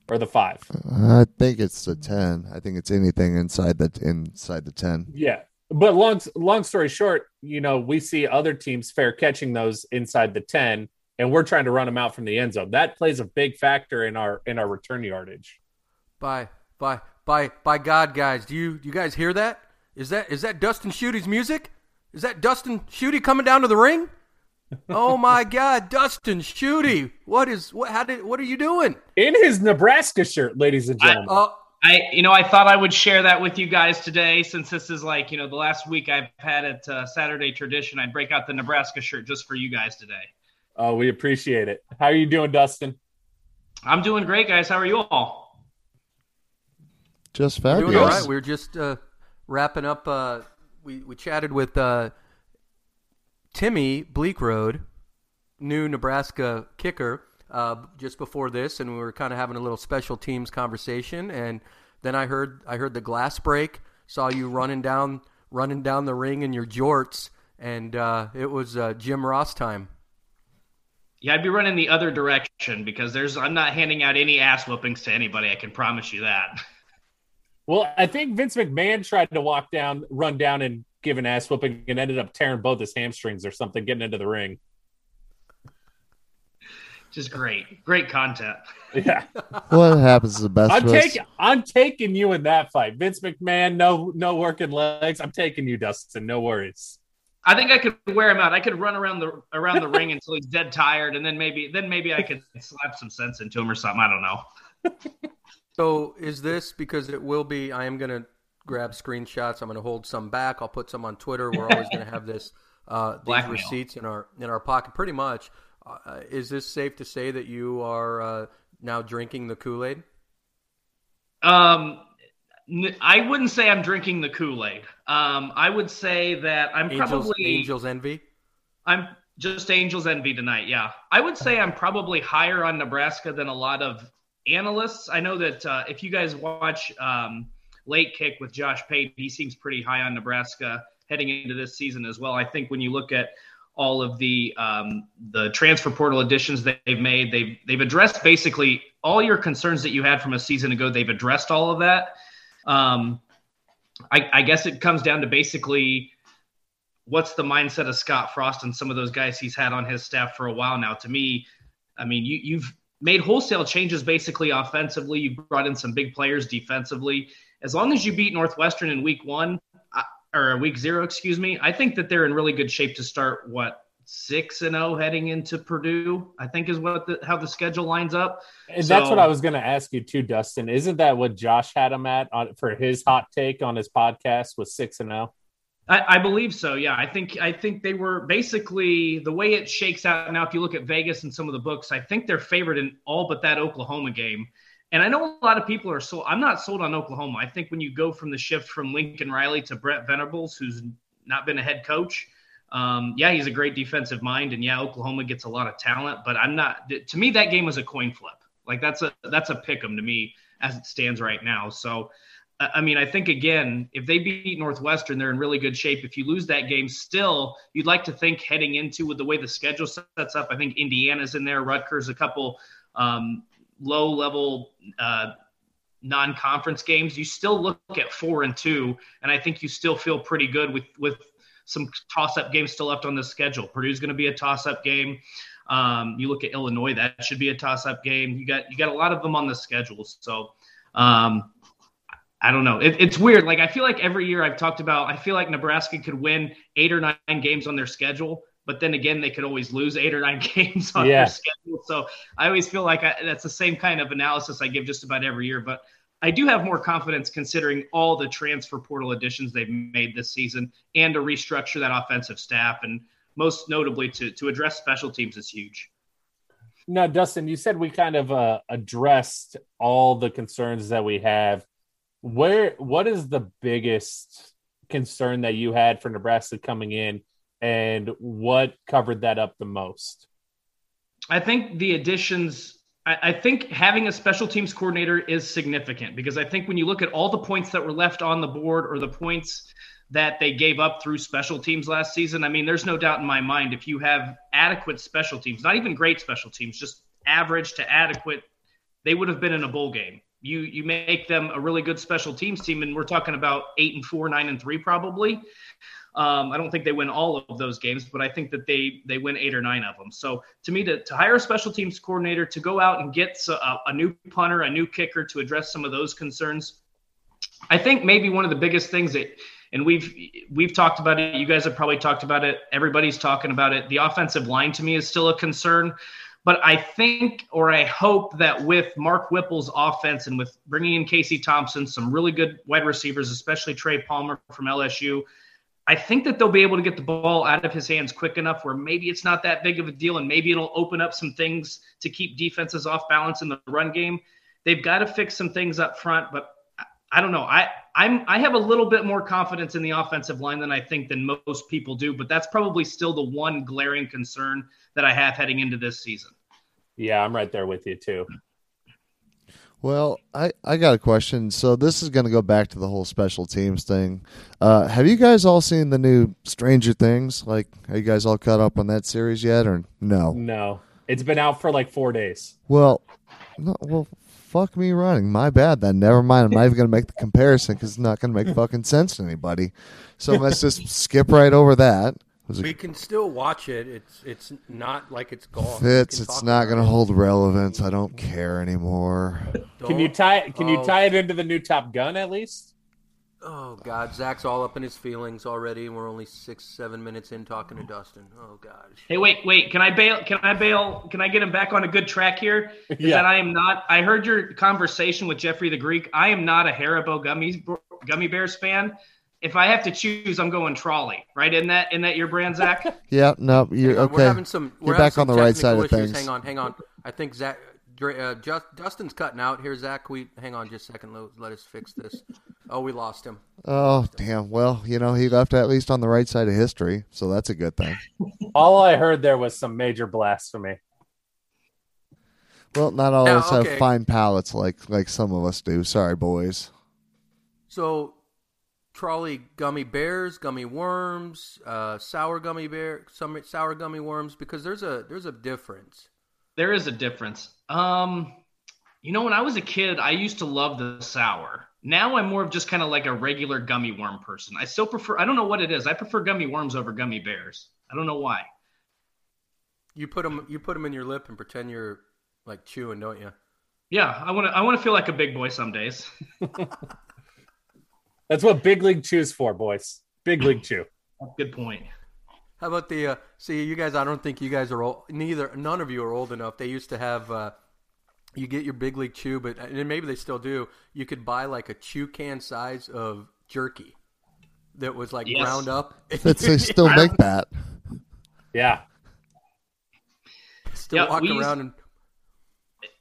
or the five? Uh, I think it's the 10. I think it's anything inside the inside the 10. Yeah. But long long story short, you know, we see other teams fair catching those inside the 10 and we're trying to run them out from the end zone. That plays a big factor in our in our return yardage. Bye. by by by God, guys, do you do you guys hear that? Is that is that Dustin Schutte's music? Is that Dustin Schutte coming down to the ring? oh my God, Dustin Schutte! What is what? How did what are you doing in his Nebraska shirt, ladies and gentlemen? I, uh, I, you know, I thought I would share that with you guys today, since this is like, you know, the last week I've had it uh, Saturday tradition. I'd break out the Nebraska shirt just for you guys today. Oh, we appreciate it. How are you doing, Dustin? I'm doing great, guys. How are you all? Just fabulous. Doing all right. We are just uh, wrapping up. Uh, we we chatted with uh, Timmy Bleekrode, new Nebraska kicker, uh, just before this, and we were kind of having a little special teams conversation. And then I heard I heard the glass break, saw you running down running down the ring in your jorts, and uh, it was uh, Jim Ross time. Yeah, I'd be running the other direction because there's I'm not handing out any ass whoopings to anybody. I can promise you that. Well, I think Vince McMahon tried to walk down, run down, and give an ass whooping and ended up tearing both his hamstrings or something getting into the ring. Just great, great content. Yeah. what happens is the best. I'm taking, I'm taking you in that fight, Vince McMahon. No, no working legs. I'm taking you, Dustin. No worries. I think I could wear him out. I could run around the around the ring until he's dead tired, and then maybe then maybe I could slap some sense into him or something. I don't know. so is this because it will be? I am going to grab screenshots. I'm going to hold some back. I'll put some on Twitter. We're always going to have this uh, these Blackmail. receipts in our in our pocket. Pretty much. Uh, is this safe to say that you are uh, now drinking the Kool Aid? Um, I wouldn't say I'm drinking the Kool Aid. Um, I would say that I'm Angels, probably Angels envy. I'm just Angels envy tonight. Yeah, I would say I'm probably higher on Nebraska than a lot of analysts. I know that uh, if you guys watch um, late kick with Josh Pate. He seems pretty high on Nebraska heading into this season as well. I think when you look at all of the um, the transfer portal additions they've made, they've they've addressed basically all your concerns that you had from a season ago. They've addressed all of that. Um, I, I guess it comes down to basically what's the mindset of Scott Frost and some of those guys he's had on his staff for a while now. To me, I mean, you, you've made wholesale changes basically offensively. You brought in some big players defensively as long as you beat Northwestern in week one uh, or week zero, excuse me, I think that they're in really good shape to start what six and zero oh heading into Purdue. I think is what the, how the schedule lines up. And so, that's what I was going to ask you too, Dustin. Isn't that what Josh had him at on, for his hot take on his podcast was six and zero? I, I, believe so. Yeah, I think I think they were basically the way it shakes out now. If you look at Vegas and some of the books, I think they're favored in all but that Oklahoma game. And I know a lot of people are sold. I'm not sold on Oklahoma. I think when you go from the shift from Lincoln Riley to Brent Venables, who's not been a head coach, um, yeah, he's a great defensive mind, and yeah, Oklahoma gets a lot of talent. But I'm not. To me, that game was a coin flip. Like that's a that's a pick 'em to me as it stands right now. So, I mean, I think again, if they beat Northwestern, they're in really good shape. If you lose that game, still, you'd like to think heading into with the way the schedule sets up. I think Indiana's in there, Rutgers, a couple um, low level. Uh, non-conference games you still look at four and two and i think you still feel pretty good with with some toss-up games still left on the schedule. Purdue's going to be a toss-up game. Um, you look at Illinois, that should be a toss-up game. You got you got a lot of them on the schedule. So um, I don't know. It, it's weird. Like I feel like every year I've talked about, I feel like Nebraska could win eight or nine games on their schedule, but then again they could always lose eight or nine games on yeah. their schedule. So I always feel like I, that's the same kind of analysis I give just about every year. But I do have more confidence considering all the transfer portal additions they've made this season and to restructure that offensive staff and most notably to to address special teams is huge. Now, Dustin, you said we kind of uh, addressed all the concerns that we have. Where what is the biggest concern that you had for Nebraska coming in, and what covered that up the most? I think the additions I, think having a special teams coordinator is significant because I think when you look at all the points that were left on the board or the points that they gave up through special teams last season, I mean, there's no doubt in my mind if you have adequate special teams, not even great special teams, just average to adequate, they would have been in a bowl game. You you make them a really good special teams team, and we're talking about eight and four, nine and three probably. Um, I don't think they win all of those games, but I think that they they win eight or nine of them. So to me, to, to hire a special teams coordinator, to go out and get a, a new punter, a new kicker to address some of those concerns, I think maybe one of the biggest things that and we've we've talked about it. You guys have probably talked about it. Everybody's talking about it. The offensive line to me is still a concern, but I think or I hope that with Mark Whipple's offense and with bringing in Casey Thompson, some really good wide receivers, especially Trey Palmer from LSU, I think that they'll be able to get the ball out of his hands quick enough where maybe it's not that big of a deal and maybe it'll open up some things to keep defenses off balance in the run game. They've got to fix some things up front, but I don't know. I I'm I have a little bit more confidence in the offensive line than I think than most people do, but that's probably still the one glaring concern that I have heading into this season. Yeah, I'm right there with you too. Well, I, I got a question. So this is going to go back to the whole special teams thing. Uh, have you guys all seen the new Stranger Things? Like, are you guys all caught up on that series yet, or no? No, it's been out for like four days. Well, no, well, fuck me running. My bad. Then never mind. I'm not even going to make the comparison because it's not going to make fucking sense to anybody. So let's just skip right over that we can still watch it. It's it's not like it's gone. Fitz, it's not going to hold relevance. I don't care anymore. Don't, can you tie? Can oh. you tie it into the new Top Gun at least? Oh God, Zach's all up in his feelings already, and we're only six, seven minutes in talking to Dustin. Oh God. Hey, wait, wait. Can I bail? Can I bail? Can I get him back on a good track here? yeah. That I am not. I heard your conversation with Jeffrey the Greek. I am not a Haribo gummy gummy bears fan if I have to choose, I'm going Trolli. Right? In that in that your brand, Zach? yeah. No. You okay? We're having some. We're You're back some on the right side issues. of things. Hang on. Hang on. I think Zach. Uh, just, Dustin's cutting out here, Zach. We hang on just a second. Let, let us fix this. Oh, we lost him. Oh, damn. Well, you know, he left at least on the right side of history, so that's a good thing. all I heard there was some major blasphemy. Well, not all of us okay. have fine palates like like some of us do. Sorry, boys. So Trolli gummy bears, gummy worms, uh, sour gummy bear, some sour gummy worms because there's a there's a difference. There is a difference. Um, you know, when I was a kid, I used to love the sour. Now I'm more of just kind of like a regular gummy worm person. I still prefer. I don't know what it is. I prefer gummy worms over gummy bears. I don't know why. You put them. You put them in your lip and pretend you're like chewing, don't you? Yeah, I want to. I want to feel like a big boy some days. That's what Big League Chew's for, boys. Big League Chew. Good point. How about the uh, see you guys? I don't think you guys are old. Neither none of you are old enough. They used to have. Uh, you get your big league chew, but and maybe they still do. You could buy like a chew can size of jerky that was like Yes. ground up. That's, they still make that. Yeah. still Yeah, walk we used- around and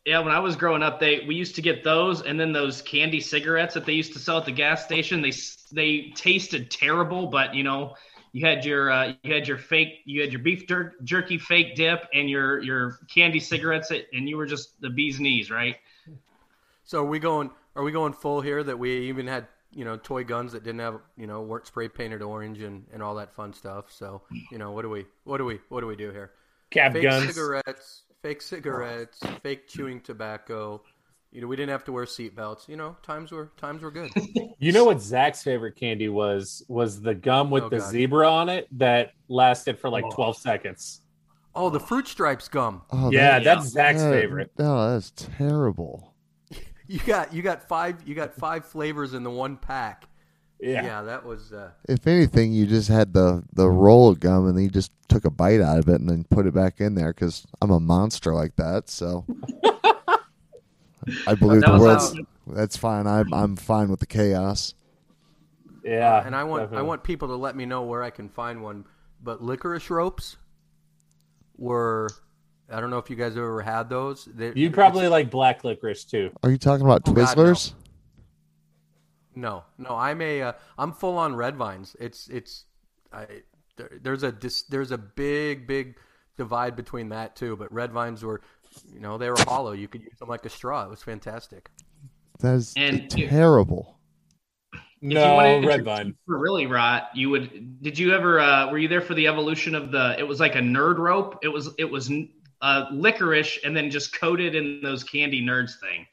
Yeah, when I was growing up, they we used to get those, and then those candy cigarettes that they used to sell at the gas station. They they tasted terrible, but you know, you had your uh, you had your fake you had your beef jer- jerky fake dip and your your candy cigarettes, and you were just the bee's knees, right? So are we going? Are we going full here? That we even had you know toy guns that didn't have you know weren't spray painted orange and, and all that fun stuff. So you know what do we what do we what do we do here? Cap fake guns. cigarettes, fake cigarettes, fake chewing tobacco. You know we didn't have to wear seatbelts. You know times were times were good. You know what Zach's favorite candy was? Was the gum with Oh, the God. zebra on it that lasted for like Oh. 12 seconds. Oh, the fruit stripes gum. Oh, yeah, that- that's Zach's that- favorite. No, that's terrible. You got you got five you got five flavors in the one pack. Yeah. Yeah, that was. Uh, If anything, you just had the the roll of gum and then you just took a bite out of it and then put it back in there because I'm a monster like that. So I believe That the was world's. how- That's fine. I'm I'm fine with the chaos. Yeah. and I want I want people to let me know where I can find one. But licorice ropes were. I don't know if you guys ever had those. They- You probably like black licorice too. Are you talking about Oh, God, no. Twizzlers? No, no, I'm a uh, I'm full on red vines. It's it's I there, there's a dis, there's a big big divide between that too. But red vines were, you know, they were hollow. You could use them like a straw. It was fantastic. That is And- terrible. If you No, wanted to red vine. For really rot, you would. Did you ever? Uh, were you there for the evolution of the? It was like a nerd rope. It was. It was uh, licorice and then just coated in those candy nerds thing.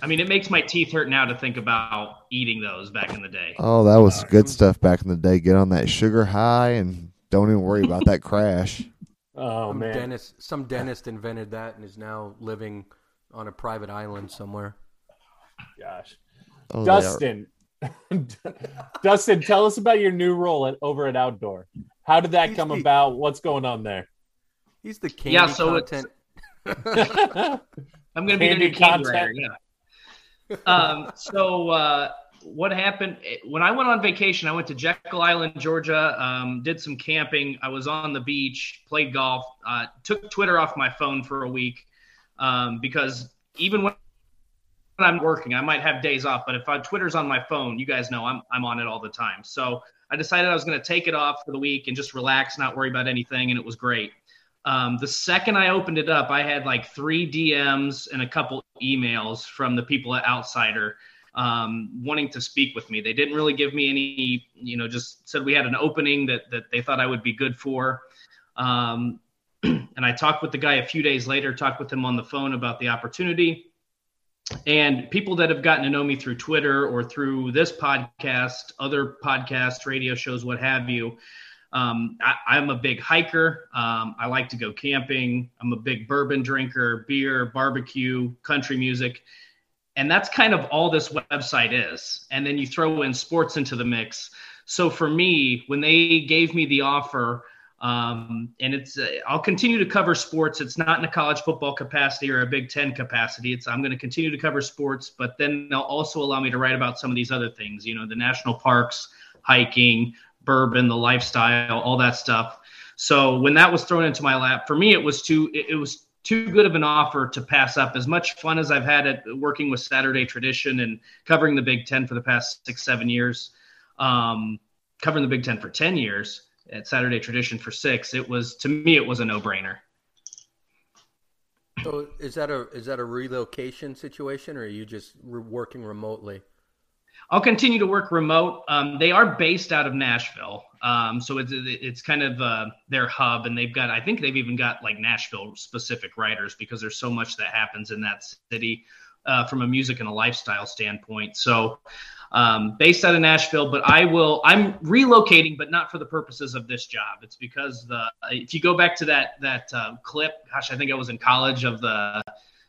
I mean, it makes my teeth hurt now to think about eating those back in the day. Oh, that was good stuff back in the day. Get on that sugar high and don't even worry about that crash. Oh some man. dentist some dentist invented that and is now living on a private island somewhere. Gosh. Oh, Dustin. Dustin, tell us about your new role at over at Outdoor. How did that He's come the- about? What's going on there? He's the candy Yeah, so it's- content. I'm going to be the new candy content. writer. Yeah. Um, so uh, what happened when I went on vacation? I went to Jekyll Island, Georgia. Um, did some camping. I was on the beach, played golf. Uh, took Twitter off my phone for a week um, because even when I'm working, I might have days off. But if I, Twitter's on my phone, you guys know I'm I'm on it all the time. So I decided I was going to take it off for the week and just relax, not worry about anything, and it was great. Um, the second I opened it up, I had like three DMs and a couple emails from the people at Outsider um, wanting to speak with me. They didn't really give me any, you know, just said we had an opening that that they thought I would be good for. Um, and I talked with the guy a few days later, talked with him on the phone about the opportunity. And people that have gotten to know me through Twitter or through this podcast, other podcasts, radio shows, what have you, um, I, I'm a big hiker. Um, I like to go camping. I'm a big bourbon drinker, beer, barbecue, country music. And that's kind of all this website is. And then you throw in sports into the mix. So for me, when they gave me the offer, um, and it's uh, I'll continue to cover sports. It's not in a college football capacity or a Big Ten capacity. It's I'm going to continue to cover sports, but then they'll also allow me to write about some of these other things. You know, the national parks, hiking, bourbon, the lifestyle, all that stuff. So when that was thrown into my lap, for me, it was too it, it was too good of an offer to pass up. As much fun as I've had at working with Saturday Tradition and covering the Big Ten for the past six seven years, um, covering the Big Ten for ten years at Saturday Tradition for six, it was to me it was a no brainer. So is that a is that a relocation situation, or are you just re- working remotely? I'll continue to work remote. Um, they are based out of Nashville, um, so it's it's kind of uh, their hub, and they've got I think they've even got like Nashville specific writers because there's so much that happens in that city uh, from a music and a lifestyle standpoint. So um, based out of Nashville, but I will I'm relocating, but not for the purposes of this job. It's because the if you go back to that that uh, clip, gosh, I think I was in college of the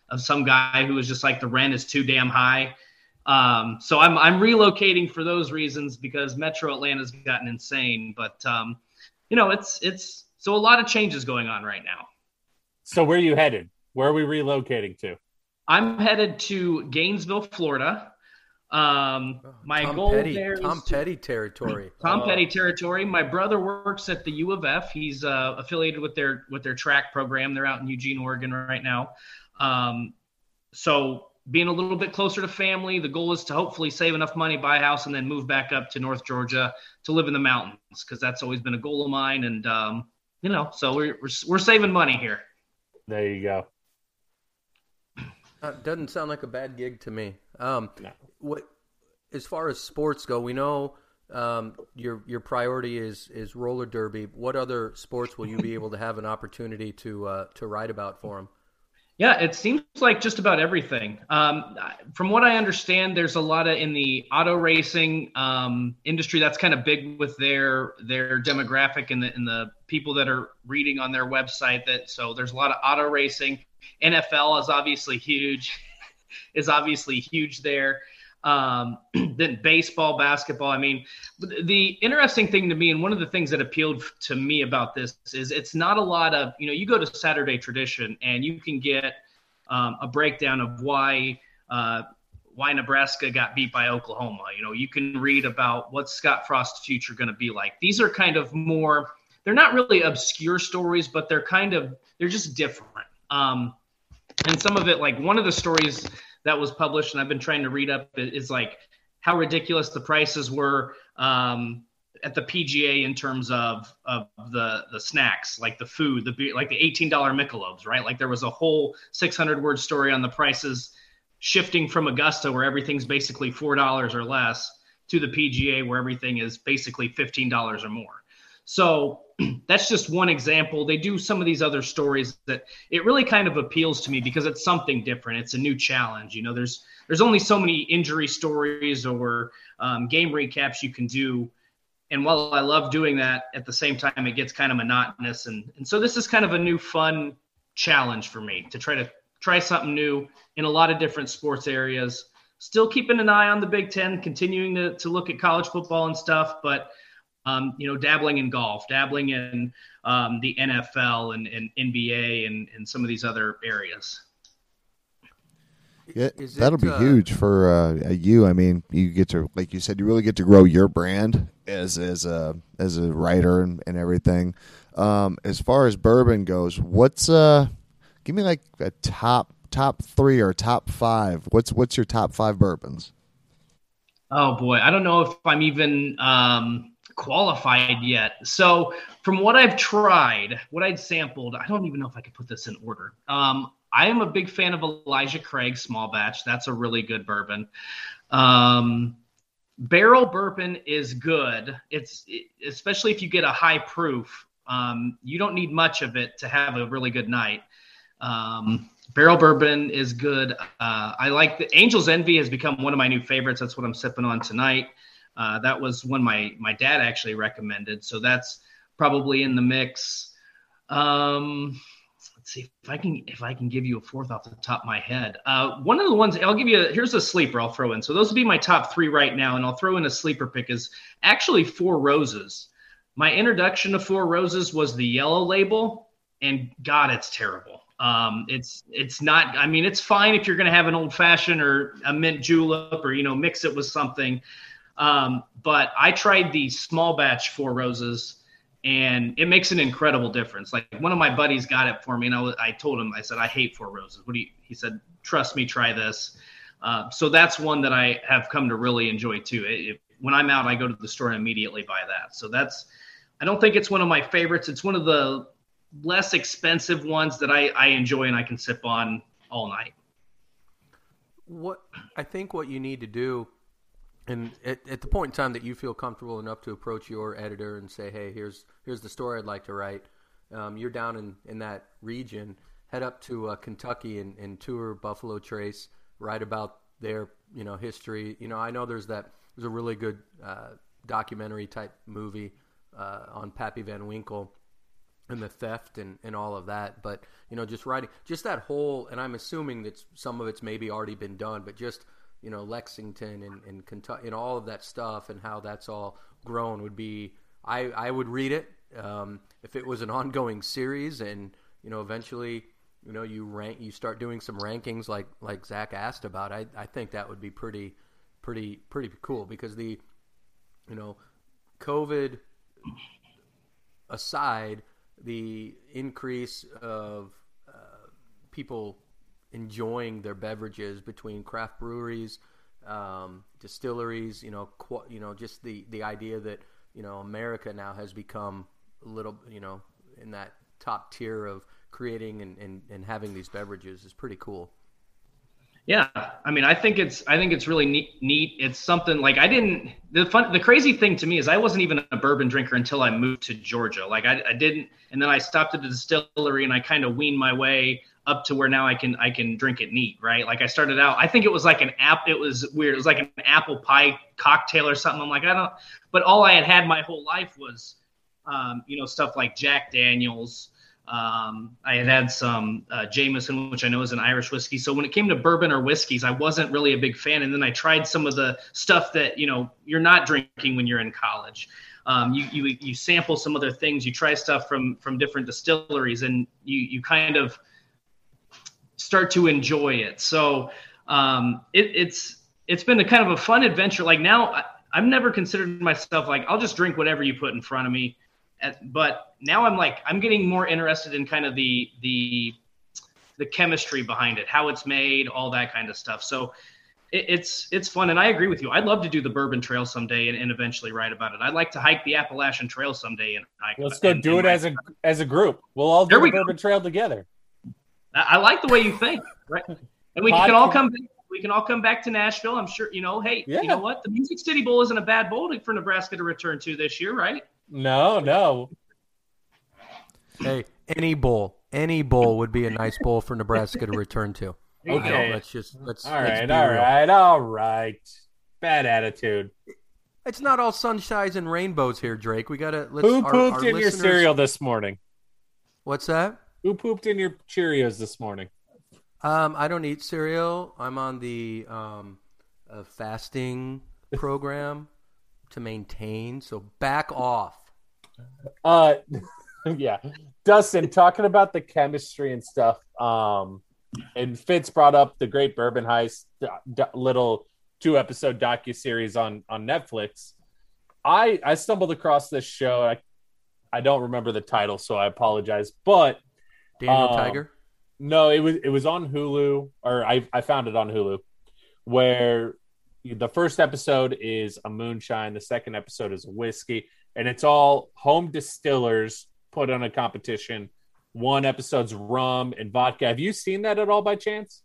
of some guy who was just like the rent is too damn high Um, so I'm I'm relocating for those reasons because Metro Atlanta's gotten insane. But um, you know, it's it's so a lot of changes going on right now. So where are you headed? Where are we relocating to? I'm headed to Gainesville, Florida. Um, my Tom goal Petty, there is Tom to- Petty territory. Tom Oh. Petty territory. My brother works at the U of F. He's uh, affiliated with their with their track program. They're out in Eugene, Oregon, right now. Um, so being a little bit closer to family, the goal is to hopefully save enough money, buy a house, and then move back up to North Georgia to live in the mountains because that's always been a goal of mine. And um, you know, so we're, we're we're saving money here. There you go. Uh, doesn't sound like a bad gig to me. Um, No. what, as far as sports go, we know um, your your priority is is roller derby. What other sports will you be able to have an opportunity to uh, to write about for them? Yeah, it seems like just about everything. Um, from what I understand, there's a lot of in the auto racing um, industry that's kind of big with their their demographic and the and the people that are reading on their website. That so there's a lot of auto racing. NFL is obviously huge, is obviously huge there. Um, then baseball, basketball. I mean, the interesting thing to me, and one of the things that appealed to me about this is it's not a lot of, you know, you go to Saturday Tradition and you can get um, a breakdown of why uh, why Nebraska got beat by Oklahoma. You know, you can read about what's Scott Frost's future going to be like. These are kind of more. They're not really obscure stories, but they're kind of they're just different. Um, and some of it, like one of the stories that was published, and I've been trying to read up, is like how ridiculous the prices were um, at the PGA in terms of of the the snacks, like the food, the beer, like the eighteen dollar Michelobs, right? Like there was a whole six hundred word story on the prices shifting from Augusta, where everything's basically four dollars or less, to the PGA, where everything is basically fifteen dollars or more. So that's just one example. They do some of these other stories that it really kind of appeals to me because it's something different. It's a new challenge. You know, there's there's only so many injury stories or um, game recaps you can do. And while I love doing that, at the same time it gets kind of monotonous. And and so this is kind of a new fun challenge for me to try to try something new in a lot of different sports areas. Still keeping an eye on the Big Ten, continuing to, to look at college football and stuff, but um, you know, dabbling in golf, dabbling in um, the NFL and, and NBA and, and some of these other areas. Yeah, Is that'll it, be uh, huge for uh, you. I mean, you get to, like you said, you really get to grow your brand as as a as a writer and, and everything. Um, as far as bourbon goes, what's uh, give me like a top top three or top five. What's what's your top five bourbons? Oh boy, I don't know if I'm even um, qualified yet. So from what I've tried, what I'd sampled, I don't even know if I could put this in order. Um, I am a big fan of Elijah Craig small batch. That's a really good bourbon. Um, barrel bourbon is good. It's especially if you get a high proof. Um, you don't need much of it to have a really good night. Um, barrel bourbon is good. Uh, I like the Angel's Envy has become one of my new favorites. That's what I'm sipping on tonight. Uh, that was one my my dad actually recommended, so that's probably in the mix. Um, let's see if I can if I can give you a fourth off the top of my head. Uh, one of the ones I'll give you. A, here's a sleeper I'll throw in. So those would be my top three right now, and I'll throw in a sleeper pick is actually Four Roses. My introduction to Four Roses was the yellow label, and God, it's terrible. Um, it's it's not. I mean, it's fine if you're going to have an old fashioned or a mint julep, or you know, mix it with something. Um, but I tried the small batch Four Roses, and it makes an incredible difference. Like one of my buddies got it for me, and I, was, I told him, I said, I hate Four Roses. What do you? He said, trust me, try this. Uh, so that's one that I have come to really enjoy too. It, it, when I'm out, I go to the store and immediately buy that. So that's. I don't think it's one of my favorites. It's one of the less expensive ones that I, I enjoy and I can sip on all night. What I think what you need to do, and at, at the point in time that you feel comfortable enough to approach your editor and say, "Hey, here's here's the story I'd like to write," um, you're down in, in that region. Head up to uh, Kentucky and, and tour Buffalo Trace. Write about their you know history. You know, I know there's that there's a really good uh, documentary type movie uh, on Pappy Van Winkle and the theft and, and all of that. But you know, just writing, just that whole, and I'm assuming that some of it's maybe already been done, but just you know Lexington and, and Kentucky and all of that stuff and how that's all grown would be I I would read it um, if it was an ongoing series and you know eventually you know you rank you start doing some rankings like like Zach asked about I I think that would be pretty pretty pretty cool because the you know COVID aside the increase of uh, people enjoying their beverages between craft breweries, um, distilleries. You know, qu- you know, just the the idea that you know America now has become a little, you know, in that top tier of creating and, and, and having these beverages is pretty cool. Yeah, I mean, I think it's I think it's really neat. neat. It's something like I didn't. The fun, the crazy thing to me is I wasn't even a bourbon drinker until I moved to Georgia. Like I, I didn't, and then I stopped at the distillery and I kind of weaned my way up to where now I can I can drink it neat, right? Like I started out, I think it was like an app. It was weird. It was like an apple pie cocktail or something. I'm like I don't, but all I had had my whole life was, um, you know, stuff like Jack Daniels um, I had had some uh, Jameson, which I know is an Irish whiskey. So when it came to bourbon or whiskeys, I wasn't really a big fan. And then I tried some of the stuff that you know you're not drinking when you're in college. Um, you, you you sample some other things. You try stuff from from different distilleries, and you you kind of start to enjoy it. So um, it, it's it's been a kind of a fun adventure. Like now, I, I've never considered myself like I'll just drink whatever you put in front of me but now I'm like I'm getting more interested in kind of the the the chemistry behind it, how it's made, all that kind of stuff. So it, it's it's fun, and I agree with you. I'd love to do the Bourbon Trail someday and, and eventually write about it. I'd like to hike the Appalachian Trail someday and hike. Let's go and, do and it as a as a group. We'll all do the Bourbon go. Trail together. I, I, like the way you think, right? And we can all come. We can all come back to Nashville. I'm sure. You know, hey, yeah. you know what? The Music City Bowl isn't a bad bowl for Nebraska to return to this year, right? No, no. Hey, any bowl, any bowl would be a nice bowl for Nebraska to return to. Okay, let's just let's. All right, let's all right, all right. Bad attitude. It's not all sunshines and rainbows here, Drake. We gotta. Let's, Who pooped our, our in listeners... your cereal this morning? What's that? Who pooped in your Cheerios this morning? Um, I don't eat cereal. I'm on the um, uh, fasting program to maintain. So back off. Uh, yeah, Dustin, talking about the chemistry and stuff. Um, and Fitz brought up the Great Bourbon Heist, little two episode docu series on on Netflix. I I stumbled across this show. I I don't remember the title, so I apologize. But Daniel um, Tiger. No, it was it was on Hulu, or I I found it on Hulu, where the first episode is a moonshine, the second episode is a whiskey, and it's all home distillers put on a competition. One episode's rum and vodka. Have you seen that at all by chance?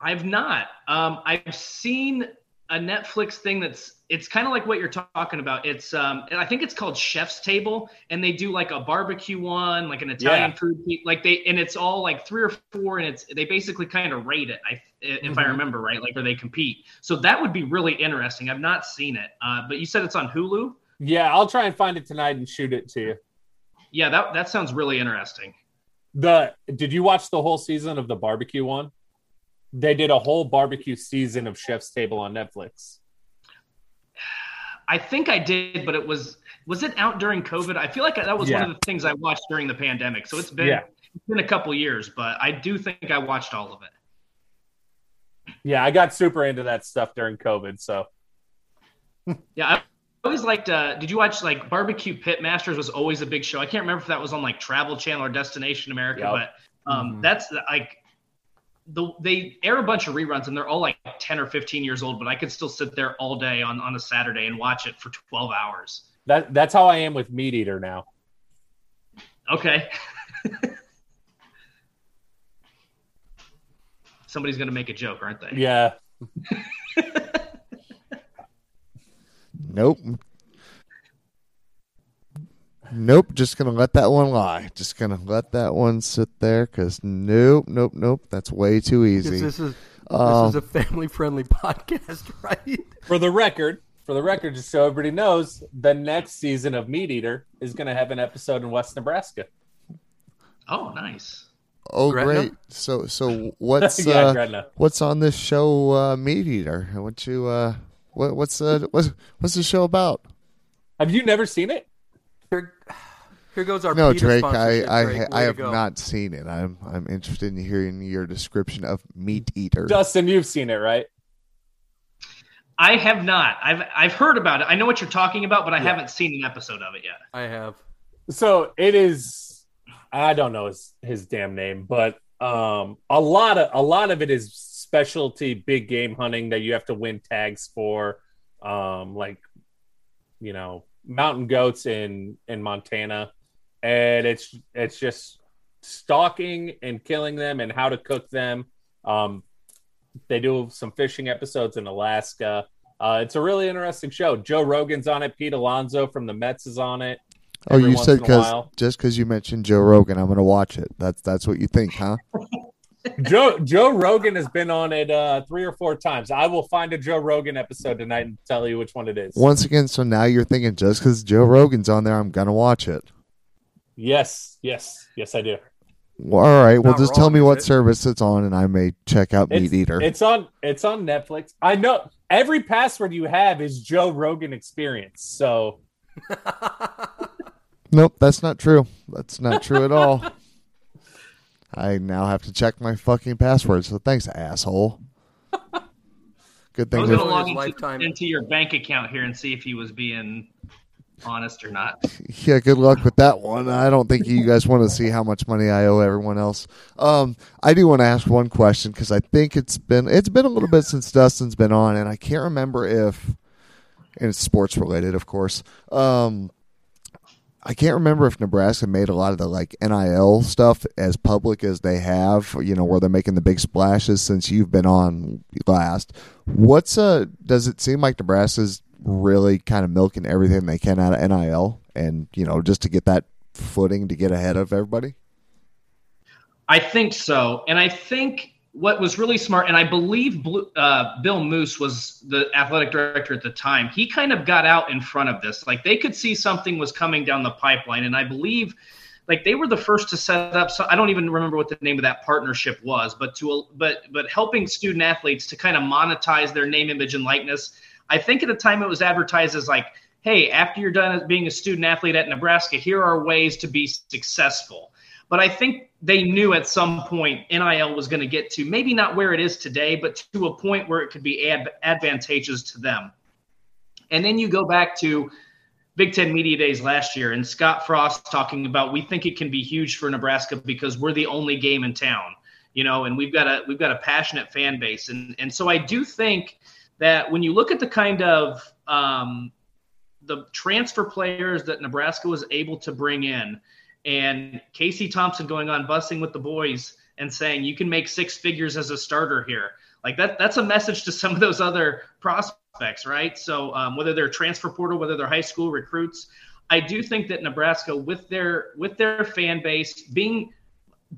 I've not. Um, I've seen a Netflix thing that's it's kind of like what you're talking about. It's um, I think it's called Chef's Table, and they do like a barbecue one, like an Italian yeah. food, like they and it's all like three or four, and it's they basically kind of rate it. I if mm-hmm. I remember right, like where they compete. So that would be really interesting. I've not seen it, uh, but you said it's on Hulu. Yeah, I'll try and find it tonight and shoot it to you. Yeah, that that sounds really interesting. The did you watch the whole season of the barbecue one? They did a whole barbecue season of Chef's Table on Netflix. I think I did, but it was was it out during COVID? I feel like that was yeah. one of the things I watched during the pandemic. So it's been yeah. it's been a couple years, but I do think I watched all of it. Yeah, I got super into that stuff during COVID. So yeah, I always liked. Uh, did you watch like Barbecue Pit Masters? Was always a big show. I can't remember if that was on like Travel Channel or Destination America, yep. but um, mm-hmm. that's like the they air a bunch of reruns and they're all like 10 or 15 years old, but I could still sit there all day on, on a Saturday and watch it for 12 hours. That that's how I am with Meat Eater now. Okay. Somebody's gonna make a joke, aren't they? Yeah. nope. Nope, just gonna let that one lie. Just gonna let that one sit there because nope, nope, nope. That's way too easy. This is um, this is a family-friendly podcast, right? For the record, for the record, just so everybody knows, the next season of Meat Eater is gonna have an episode in West Nebraska. Oh, nice. Oh, Gretna? great! So, so what's Yeah, uh, what's on this show, uh, Meat Eater? What you uh, what what's uh, what's what's the show about? Have you never seen it? Here, here goes our No, PETA Drake, I I, Drake. I Way have go. not seen it. I'm I'm interested in hearing your description of Meat Eater. Dustin, you've seen it, right? I have not. I've I've heard about it. I know what you're talking about, but I haven't seen an episode of it yet. I have. So it is. I don't know his his damn name, but um, a lot of a lot of it is specialty big game hunting that you have to win tags for, um, like you know mountain goats in in Montana, and it's it's just stalking and killing them and how to cook them. Um, they do some fishing episodes in Alaska. Uh, it's a really interesting show. Joe Rogan's on it. Pete Alonso from the Mets is on it. oh, you said because just because you mentioned Joe Rogan, I'm going to watch it. That's that's what you think, huh? Joe Joe Rogan has been on it uh, three or four times. I will find a Joe Rogan episode tonight and tell you which one it is. Once again, so now you're thinking just because Joe Rogan's on there, I'm going to watch it. Yes, yes, yes, I do. Well, all right. Well, Not just tell me what it? service it's on, and I may check out It's, Meat Eater. it's on it's on Netflix. I know every password you have is Joe Rogan experience. So Nope, that's not true. That's not true at all. I now have to check my fucking password. So thanks, asshole. Good I thing. was we- going to log His into, lifetime- into your bank account here and see if he was being honest or not. Yeah, good luck with that one. I don't think you guys want to see how much money I owe everyone else. Um, I do want to ask one question because I think it's been it's been a little bit since Dustin's been on, and I can't remember if and it's sports related, of course. Um, I can't remember if Nebraska made a lot of the like NIL stuff as public as they have. You know, where they're making the big splashes since you've been on last. What's uh? Does it seem like Nebraska's really kind of milking everything they can out of NIL, and you know, just to get that footing to get ahead of everybody? I think so, and I think what was really smart, and I believe Blue, uh, Bill Moos was the athletic director at the time. He kind of got out in front of this, like they could see something was coming down the pipeline, and I believe, like they were the first to set up. So I don't even remember what the name of that partnership was, but to but but helping student athletes to kind of monetize their name, image, and likeness. I think at the time it was advertised as like, hey, after you're done being a student athlete at Nebraska, here are ways to be successful. But I think they knew at some point NIL was going to get to maybe not where it is today, but to a point where it could be ad- advantageous to them. And then you go back to Big Ten Media Days last year, and Scott Frost talking about we think it can be huge for Nebraska because we're the only game in town, you know, and we've got a we've got a passionate fan base, and and so I do think that when you look at the kind of um, the transfer players that Nebraska was able to bring in, and Casey Thompson going on Bussin' With The Boys and saying you can make six figures as a starter here. Like that, that's a message to some of those other prospects, right? So um, whether they're transfer portal, whether they're high school recruits, I do think that Nebraska, with their with their fan base being,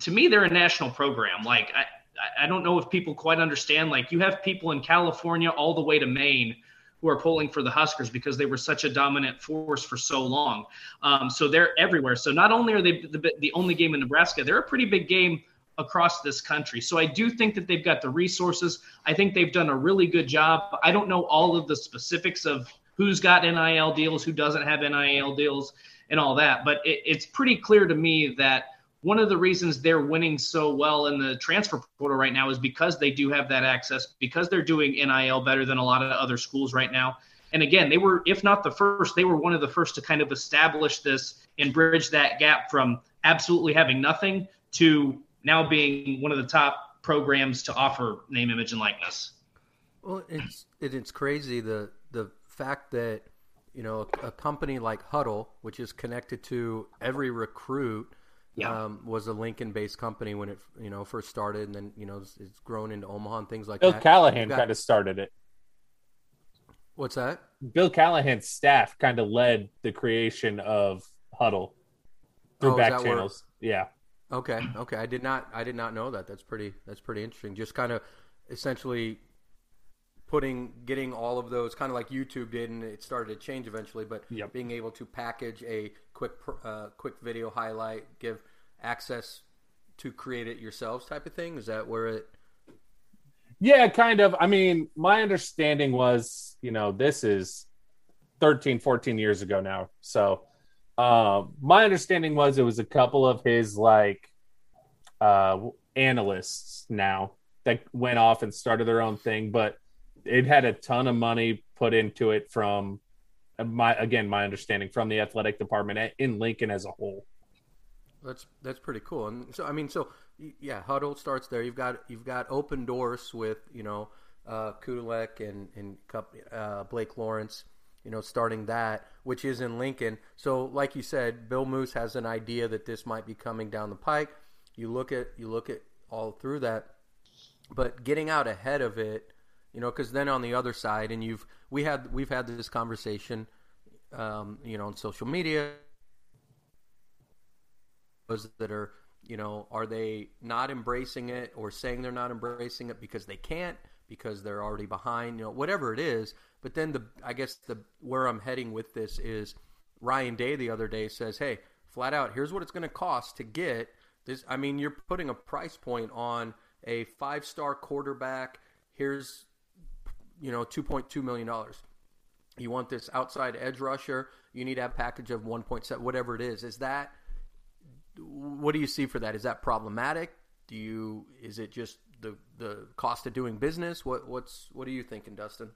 to me, they're a national program. Like I, I don't know if people quite understand. Like you have people in California all the way to Maine who are pulling for the Huskers because they were such a dominant force for so long. Um, so they're everywhere. So not only are they the, the only game in Nebraska, they're a pretty big game across this country. So I do think that they've got the resources. I think they've done a really good job. I don't know all of the specifics of who's got NIL deals, who doesn't have NIL deals, and all that, but it, it's pretty clear to me that one of the reasons they're winning so well in the transfer portal right now is because they do have that access, because they're doing NIL better than a lot of other schools right now. And again, they were, if not the first, they were one of the first to kind of establish this and bridge that gap from absolutely having nothing to now being one of the top programs to offer name, image, and likeness. Well, it's it, it's crazy the the fact that you know a, a company like Hudl, which is connected to every recruit, Yeah. um, was a Lincoln-based company when it you know first started, and then you know it's, it's grown into Omaha and things like Bill that. Bill Callahan got- kind of started it. What's that? Bill Callahan's staff kind of led the creation of Hudl through Oh, back that where- channels. Yeah. Okay, okay. I did not I did not know that. That's pretty that's pretty interesting. Just kind of essentially putting getting all of those kind of like YouTube did, and it started to change eventually. But Yep. being able to package a quick uh, quick video highlight, give access to create it yourselves type of thing? Is that where it? Yeah, kind of. I mean, my understanding was, you know, this is 13, 14 years ago now. So, uh, my understanding was it was a couple of his like uh, analysts now that went off and started their own thing, but it had a ton of money put into it from my again my understanding from the athletic department in Lincoln as a whole. That's that's pretty cool. And so I mean, so yeah, Hudl starts there. You've got you've got Opendorse with you know uh, and and uh, Blake Lawrence. You know, starting that, which is in Lincoln. So, like you said, Bill Moos has an idea that this might be coming down the pike. You look at you look at all through that, but getting out ahead of it, you know, because then on the other side, and you've we had we've had this conversation, um, you know, on social media those that are you know are they not embracing it or saying they're not embracing it because they can't because they're already behind you know whatever it is. But then the i guess the where i'm heading with this is ryan day the other day says hey flat out here's what it's going to cost to get this. I mean you're putting a price point on a five star quarterback. Here's you know 2.2 million dollars. You want this outside edge rusher. You need to have a package of 1.7 whatever it is. Is that what do you see for that? Is that problematic? Do you is it just the the cost of doing business? What what's what are you thinking, Dustin?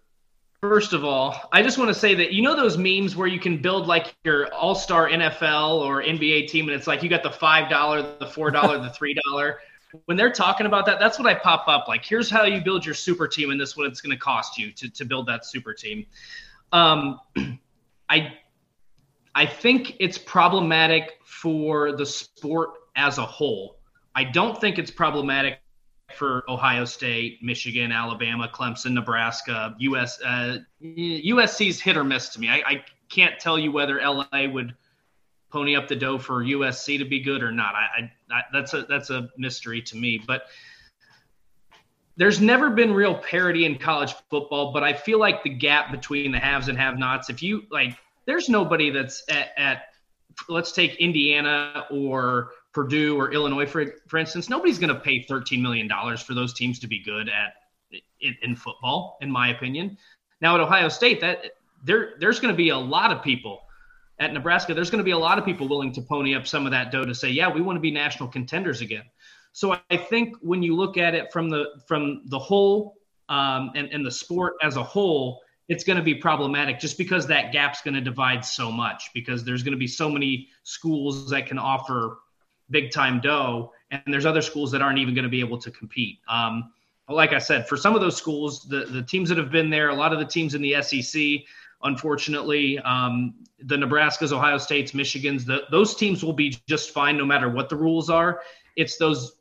First of all, I just want to say that you know those memes where you can build like your all star NFL or NBA team, and it's like you got the five dollar, the four dollar, the three dollar. When they're talking about that, that's what I pop up. Like, here's how you build your super team, and this is what it's going to cost you to to build that super team. Um, I I think it's problematic for the sport as a whole. I don't think it's problematic for Ohio State, Michigan, Alabama, Clemson, Nebraska, US. Uh, USC's hit or miss to me. I, I, can't tell you whether LA would pony up the dough for USC to be good or not. I, I, that's a that's a mystery to me. But there's never been real parity in college football. But I feel like the gap between the haves and have-nots. If you like there's nobody that's at, at let's take Indiana or Purdue or Illinois for for instance. Nobody's going to pay 13 million dollars for those teams to be good at in, in, football, in my opinion. Now at Ohio State, that there there's going to be a lot of people at Nebraska. There's going to be a lot of people willing to pony up some of that dough to say, yeah, we want to be national contenders again. So I think when you look at it from the from the whole um, and and the sport as a whole, it's going to be problematic just because that gap's going to divide so much because there's going to be so many schools that can offer big time dough and there's other schools that aren't even going to be able to compete. Um, like i said for some of those schools the, the teams that have been there a lot of the teams in the sec unfortunately um, the nebraskas ohio states michigans the, those teams will be just fine no matter what the rules are. It's those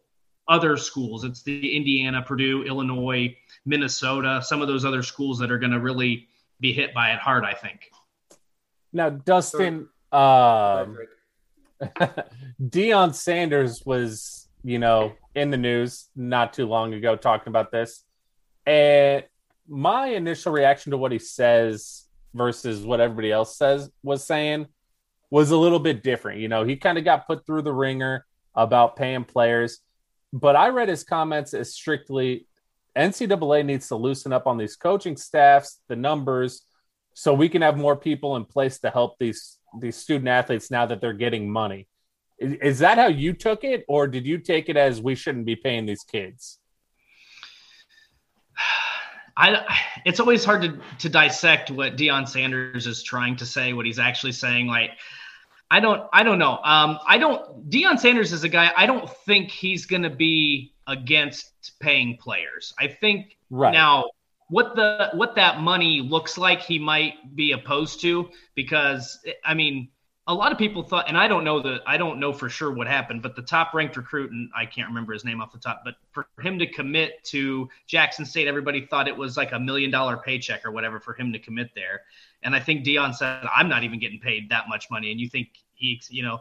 other schools it's the indiana purdue illinois Minnesota, some of those other schools that are going to really be hit by it hard, I think. Now, Dustin, uh, Deion Sanders was, you know, in the news not too long ago talking about this. And my initial reaction to what he says versus what everybody else says was saying was a little bit different. You know, he kind of got put through the ringer about paying players, but I read his comments as strictly NCAA needs to loosen up on these coaching staffs, the numbers, so we can have more people in place to help these these student athletes now that they're getting money. Is, that how you took it, or did you take it as we shouldn't be paying these kids? I, it's always hard to, to dissect what Deion Sanders is trying to say, what he's actually saying. Like, I don't, I don't know. Um, I don't. Deion Sanders is a guy. I don't think he's going to be against paying players. I think right. now what the what that money looks like he might be opposed to because I mean a lot of people thought and I don't know the I don't know for sure what happened but the top ranked recruit and I can't remember his name off the top but for him to commit to Jackson State everybody thought it was like a million dollar paycheck or whatever for him to commit there and I think Deion said I'm not even getting paid that much money and you think he you know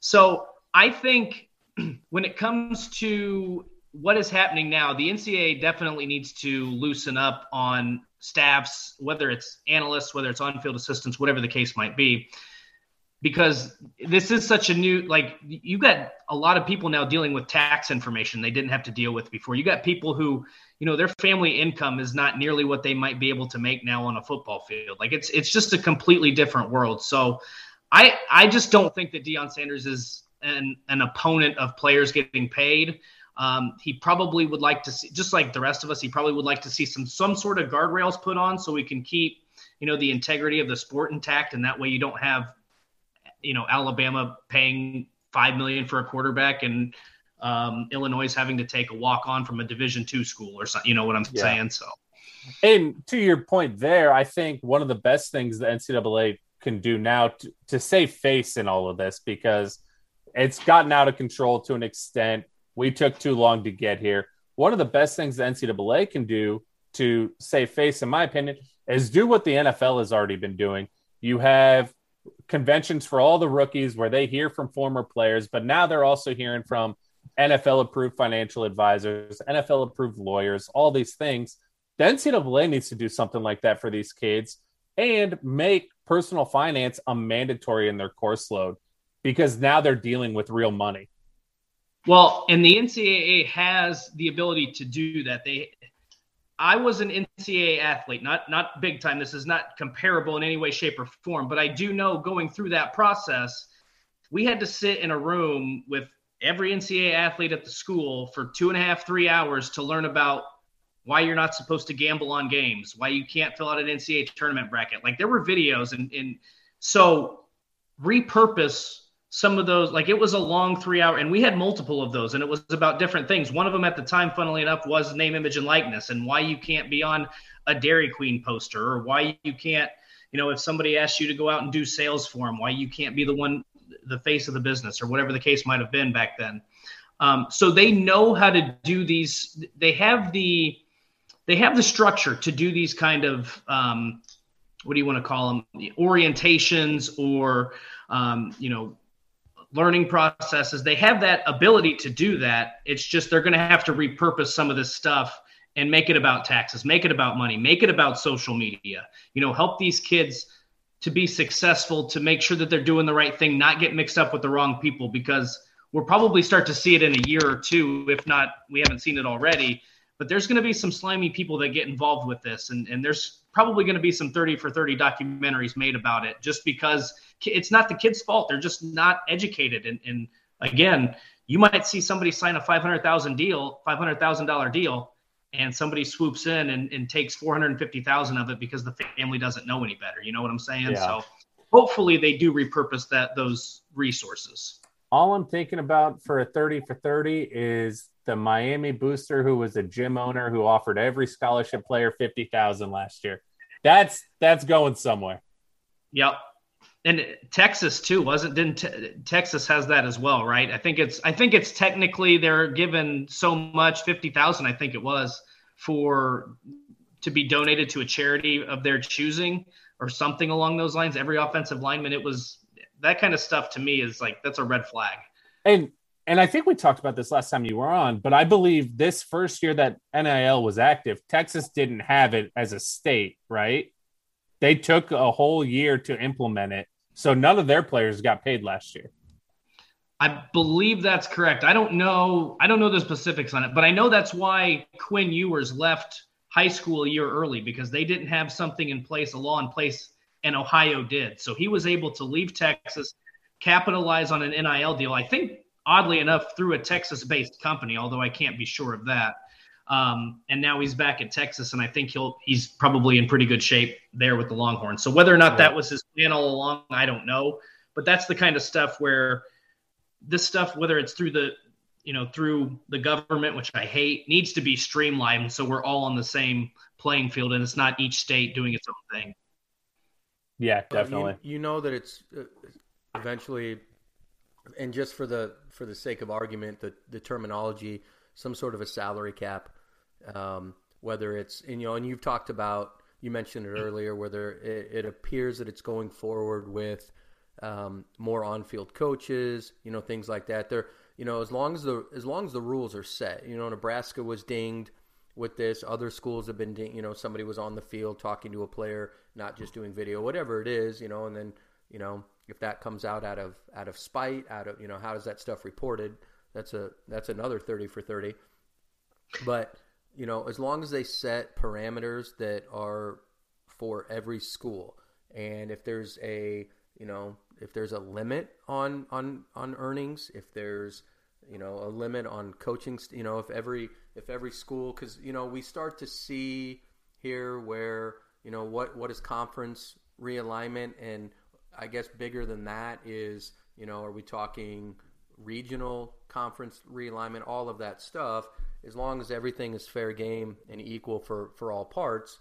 so I think when it comes to what is happening now, the NCAA definitely needs to loosen up on staffs, whether it's analysts, whether it's on field assistants, whatever the case might be. because this is such a new like you got a lot of people now dealing with tax information they didn't have to deal with before. You got people who, you know, their family income is not nearly what they might be able to make now on a football field. Like it's it's just a completely different world. So I I just don't think that Deion Sanders is an an opponent of players getting paid. Um, he probably would like to see, just like the rest of us, he probably would like to see some some sort of guardrails put on so we can keep, you know, the integrity of the sport intact, and that way you don't have you know Alabama paying five million for a quarterback and um, Illinois having to take a walk on from a Division two school or something. You know what I'm yeah. saying? So, and to your point there, I think one of the best things the NCAA can do now to, to save face in all of this because it's gotten out of control to an extent. We took too long to get here. One of the best things the NCAA can do to save face, in my opinion, is do what the NFL has already been doing. You have conventions for all the rookies where they hear from former players, but now they're also hearing from NFL approved financial advisors, NFL approved lawyers, all these things. The NCAA needs to do something like that for these kids and make personal finance a mandatory in their course load because now they're dealing with real money. Well, and the NCAA has the ability to do that. They I was an NCAA athlete, not not big time. This is not comparable in any way, shape, or form. But I do know going through that process, we had to sit in a room with every NCAA athlete at the school for two and a half, three hours to learn about why you're not supposed to gamble on games, why you can't fill out an NCAA tournament bracket. Like there were videos, and and so repurpose some of those. Like it was a long three hour and we had multiple of those and it was about different things. One of them at the time funnily enough was name image and likeness and why you can't be on a dairy queen poster or why you can't you know if somebody asks you to go out and do sales for them why you can't be the one the face of the business or whatever the case might have been back then. Um, so they know how to do these they have the they have the structure to do these kind of um, what do you want to call them orientations or um, you know learning processes. They have that ability to do that. It's just they're going to have to repurpose some of this stuff and make it about taxes, make it about money, make it about social media. You know, help these kids to be successful, to make sure that they're doing the right thing, not get mixed up with the wrong people because we'll probably start to see it in a year or two, if not, we haven't seen it already. But there's going to be some slimy people that get involved with this, and, and there's probably going to be some 30 for 30 documentaries made about it just because it's not the kid's fault. They're just not educated. And, and again, you might see somebody sign a five hundred thousand deal, five hundred thousand dollar deal, and somebody swoops in and, and takes four hundred and fifty thousand of it because the family doesn't know any better. You know what I'm saying? Yeah. So hopefully they do repurpose that those resources. All I'm thinking about for a 30 for 30 is the Miami booster who was a gym owner who offered every scholarship player 50,000 last year. That's that's going somewhere. Yep and Texas too wasn't didn't te- Texas has that as well, right? I think it's I think it's technically they're given so much fifty thousand I think it was for to be donated to a charity of their choosing or something along those lines. Every offensive lineman, it was that kind of stuff to me is like that's a red flag. And and I think we talked about this last time you were on, but I believe this first year that NIL was active, Texas didn't have it as a state, right? They took a whole year to implement it so none of their players got paid last year. I believe that's correct. I don't know. I don't know the specifics on it, but I know that's why Quinn Ewers left high school a year early because they didn't have something in place, a law in place, and Ohio did. So he was able to leave Texas, capitalize on an NIL deal. I think, oddly enough, through a Texas-based company, although I can't be sure of that. Um, and now he's back at Texas, and I think he'll he's probably in pretty good shape there with the Longhorns. So whether or not that was his plan all along, I don't know. But that's the kind of stuff where this stuff, whether it's through the you know through the government, which I hate, needs to be streamlined so we're all on the same playing field, and it's not each state doing its own thing. Yeah, definitely. You, you, know that it's uh, eventually, and just for the for the sake of argument, the the terminology, some sort of a salary cap um, whether it's and, you know, and you've talked about you mentioned it earlier, whether it, it appears that it's going forward with um, more on-field coaches, you know, things like that. There, you know, as long as the as long as the rules are set, you know, Nebraska was dinged with this. Other schools have been, dinged, you know, somebody was on the field talking to a player, not just doing video, whatever it is, you know, and then you know, if that comes out out of out of spite, out of you know, how is that stuff reported? That's a that's another thirty for thirty. But you know, as long as they set parameters that are for every school, and if there's a you know if there's a limit on on on earnings, if there's you know a limit on coaching, you know if every if every school because you know we start to see here where you know what what is conference realignment and I guess bigger than that is you know are we talking regional conference realignment all of that stuff? As long as everything is fair game and equal for for all parts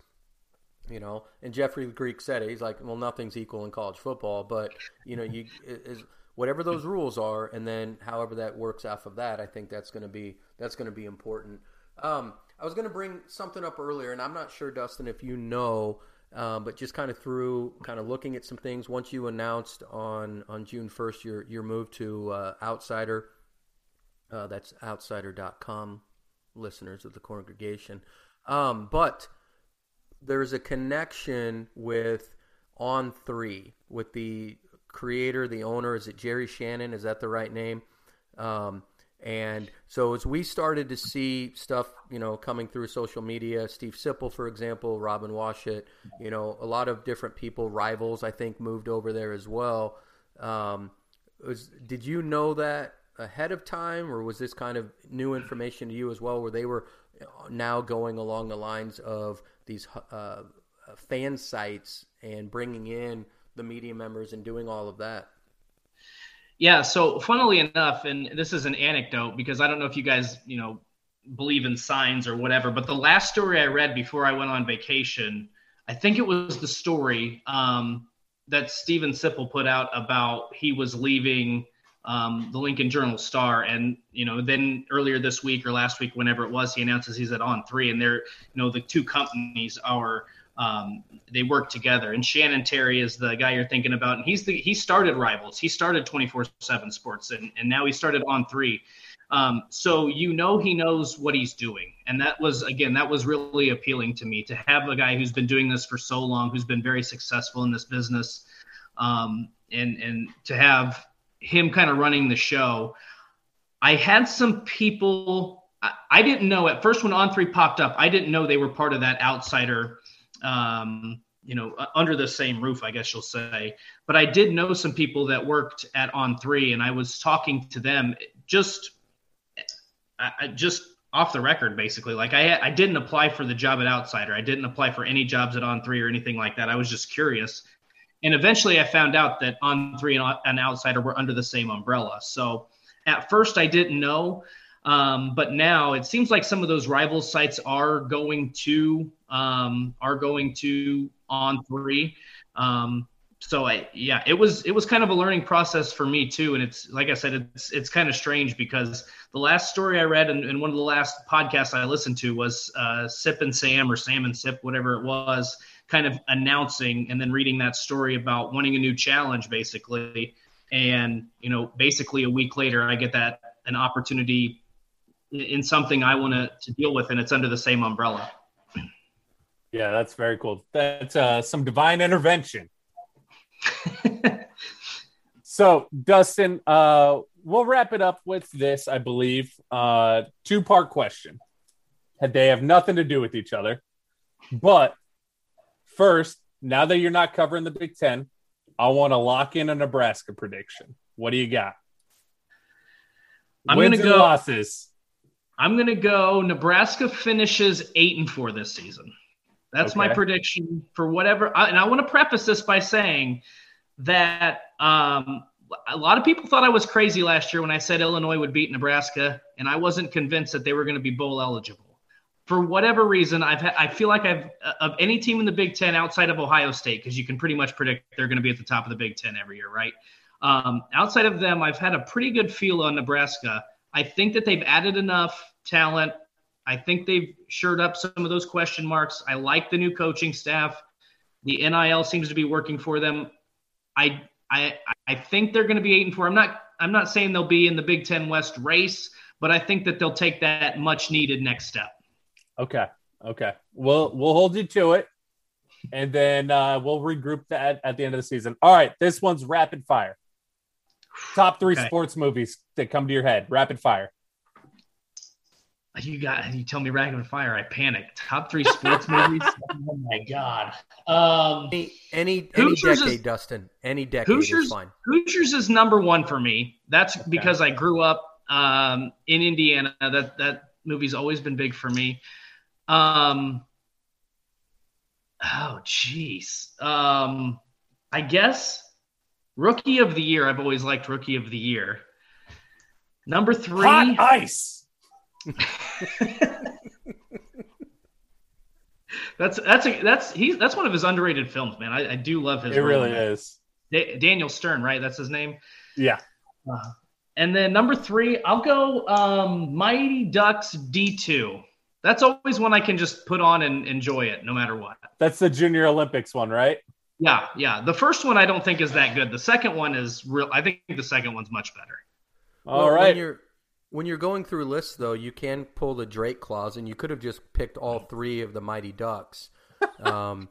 you know and Jeffrey Greek said it he's like well nothing's equal in college football but you know you is whatever those rules are and then however that works off of that I think that's going to be that's going to be important. Um, I was going to bring something up earlier and I'm not sure Dustin if you know um, but just kind of through kind of looking at some things once you announced on on June 1st your your move to uh, Outsider uh, that's outsider.com listeners of the CORNgregation. Um, but there's a connection with On3 with the creator the owner is it Jerry Shannon? Is that the right name? Um, and so as we started to see stuff, you know, coming through social media, Steve Sipple, for example, Robin Washut, you know, a lot of different people, rivals, I think, moved over there as well. Um, was did you know that ahead of time, or was this kind of new information to you as well, where they were now going along the lines of these uh, fan sites and bringing in the media members and doing all of that? Yeah. So, funnily enough, and this is an anecdote because I don't know if you guys, you know, believe in signs or whatever, but the last story I read before I went on vacation, I think it was the story um, that Steven Sipple put out about he was leaving um, the Lincoln Journal Star, and you know, then earlier this week or last week, whenever it was, he announces he's at On3, and they're, you know, the two companies are um, they work together. And Shannon Terry is the guy you're thinking about, and he's the he started Rivals. He started 24/7 Sports, and and now he started On3. Um, so you know he knows what he's doing, and that was again that was really appealing to me to have a guy who's been doing this for so long, who's been very successful in this business, um, and and to have him kind of running the show. I had some people I, I didn't know at first when On3 popped up. I didn't know they were part of that outsider um, you know, under the same roof, I guess you'll say. But I did know some people that worked at On3, and I was talking to them just, I, just off the record, basically. Like I, I didn't apply for the job at Outsider. I didn't apply for any jobs at On3 or anything like that. I was just curious, and eventually I found out that On3 and, and Outsider were under the same umbrella. So at first I didn't know. Um, but now it seems like some of those rival sites are going to um, are going to On3. Um, so I, yeah, it was it was kind of a learning process for me too, and it's like I said, it's it's kind of strange because the last story I read and, and one of the last podcasts I listened to was uh, Sip and Sam or Sam and Sip, whatever it was, kind of announcing and then reading that story about wanting a new challenge, basically. And you know, basically a week later, I get that an opportunity in something I want to, to deal with, and it's under the same umbrella. Yeah, that's very cool. That's uh, some divine intervention. so, Dustin, uh, we'll wrap it up with this, I believe. Uh, Two part question. They have nothing to do with each other. But first, now that you're not covering the Big Ten, I want to lock in a Nebraska prediction. What do you got? I'm going to go losses. I'm going to go. Nebraska finishes eight and four this season. That's okay. my prediction for whatever. And I want to preface this by saying that um, a lot of people thought I was crazy last year when I said Illinois would beat Nebraska, and I wasn't convinced that they were going to be bowl eligible. For whatever reason, I've ha- I feel like I've of any team in the Big Ten outside of Ohio State, because you can pretty much predict they're going to be at the top of the Big Ten every year, right? Um, outside of them, I've had a pretty good feel on Nebraska. I think that they've added enough talent. I think they've shored up some of those question marks. I like the new coaching staff. The NIL seems to be working for them. I I I think they're going to be eight and four. I'm not I'm not saying they'll be in the Big Ten West race, but I think that they'll take that much needed next step. Okay. Okay. We'll we'll hold you to it. and then uh, we'll regroup that at the end of the season. All right, this one's rapid fire. Top three Okay. sports movies that come to your head. Rapid fire. You got you tell me rapid fire, I panic. Top three sports movies. Oh my god. Um, Any any, any decade, is- Dustin. Any decade Hoosiers, is fine. Hoosiers is number one for me. That's because I grew up um, in Indiana. That that movie's always been big for me. Um, oh, jeez. Um, I guess Rookie of the Year. I've always liked Rookie of the Year. Number three. Hot ice. That's that's a that's he's that's one of his underrated films, man. I, I do love his. It really is. Da- Daniel Stern, right? That's his name. Yeah. And then number three, I'll go um, Mighty Ducks D2. That's always one I can just put on and enjoy it no matter what. That's the Junior Olympics one, right? Yeah, yeah. The first one I don't think is that good. The second one is real. I think the second one's much better. All Well, right. When you're when you're going through lists, though, you can pull the Drake clause, and you could have just picked all three of the Mighty Ducks. Um,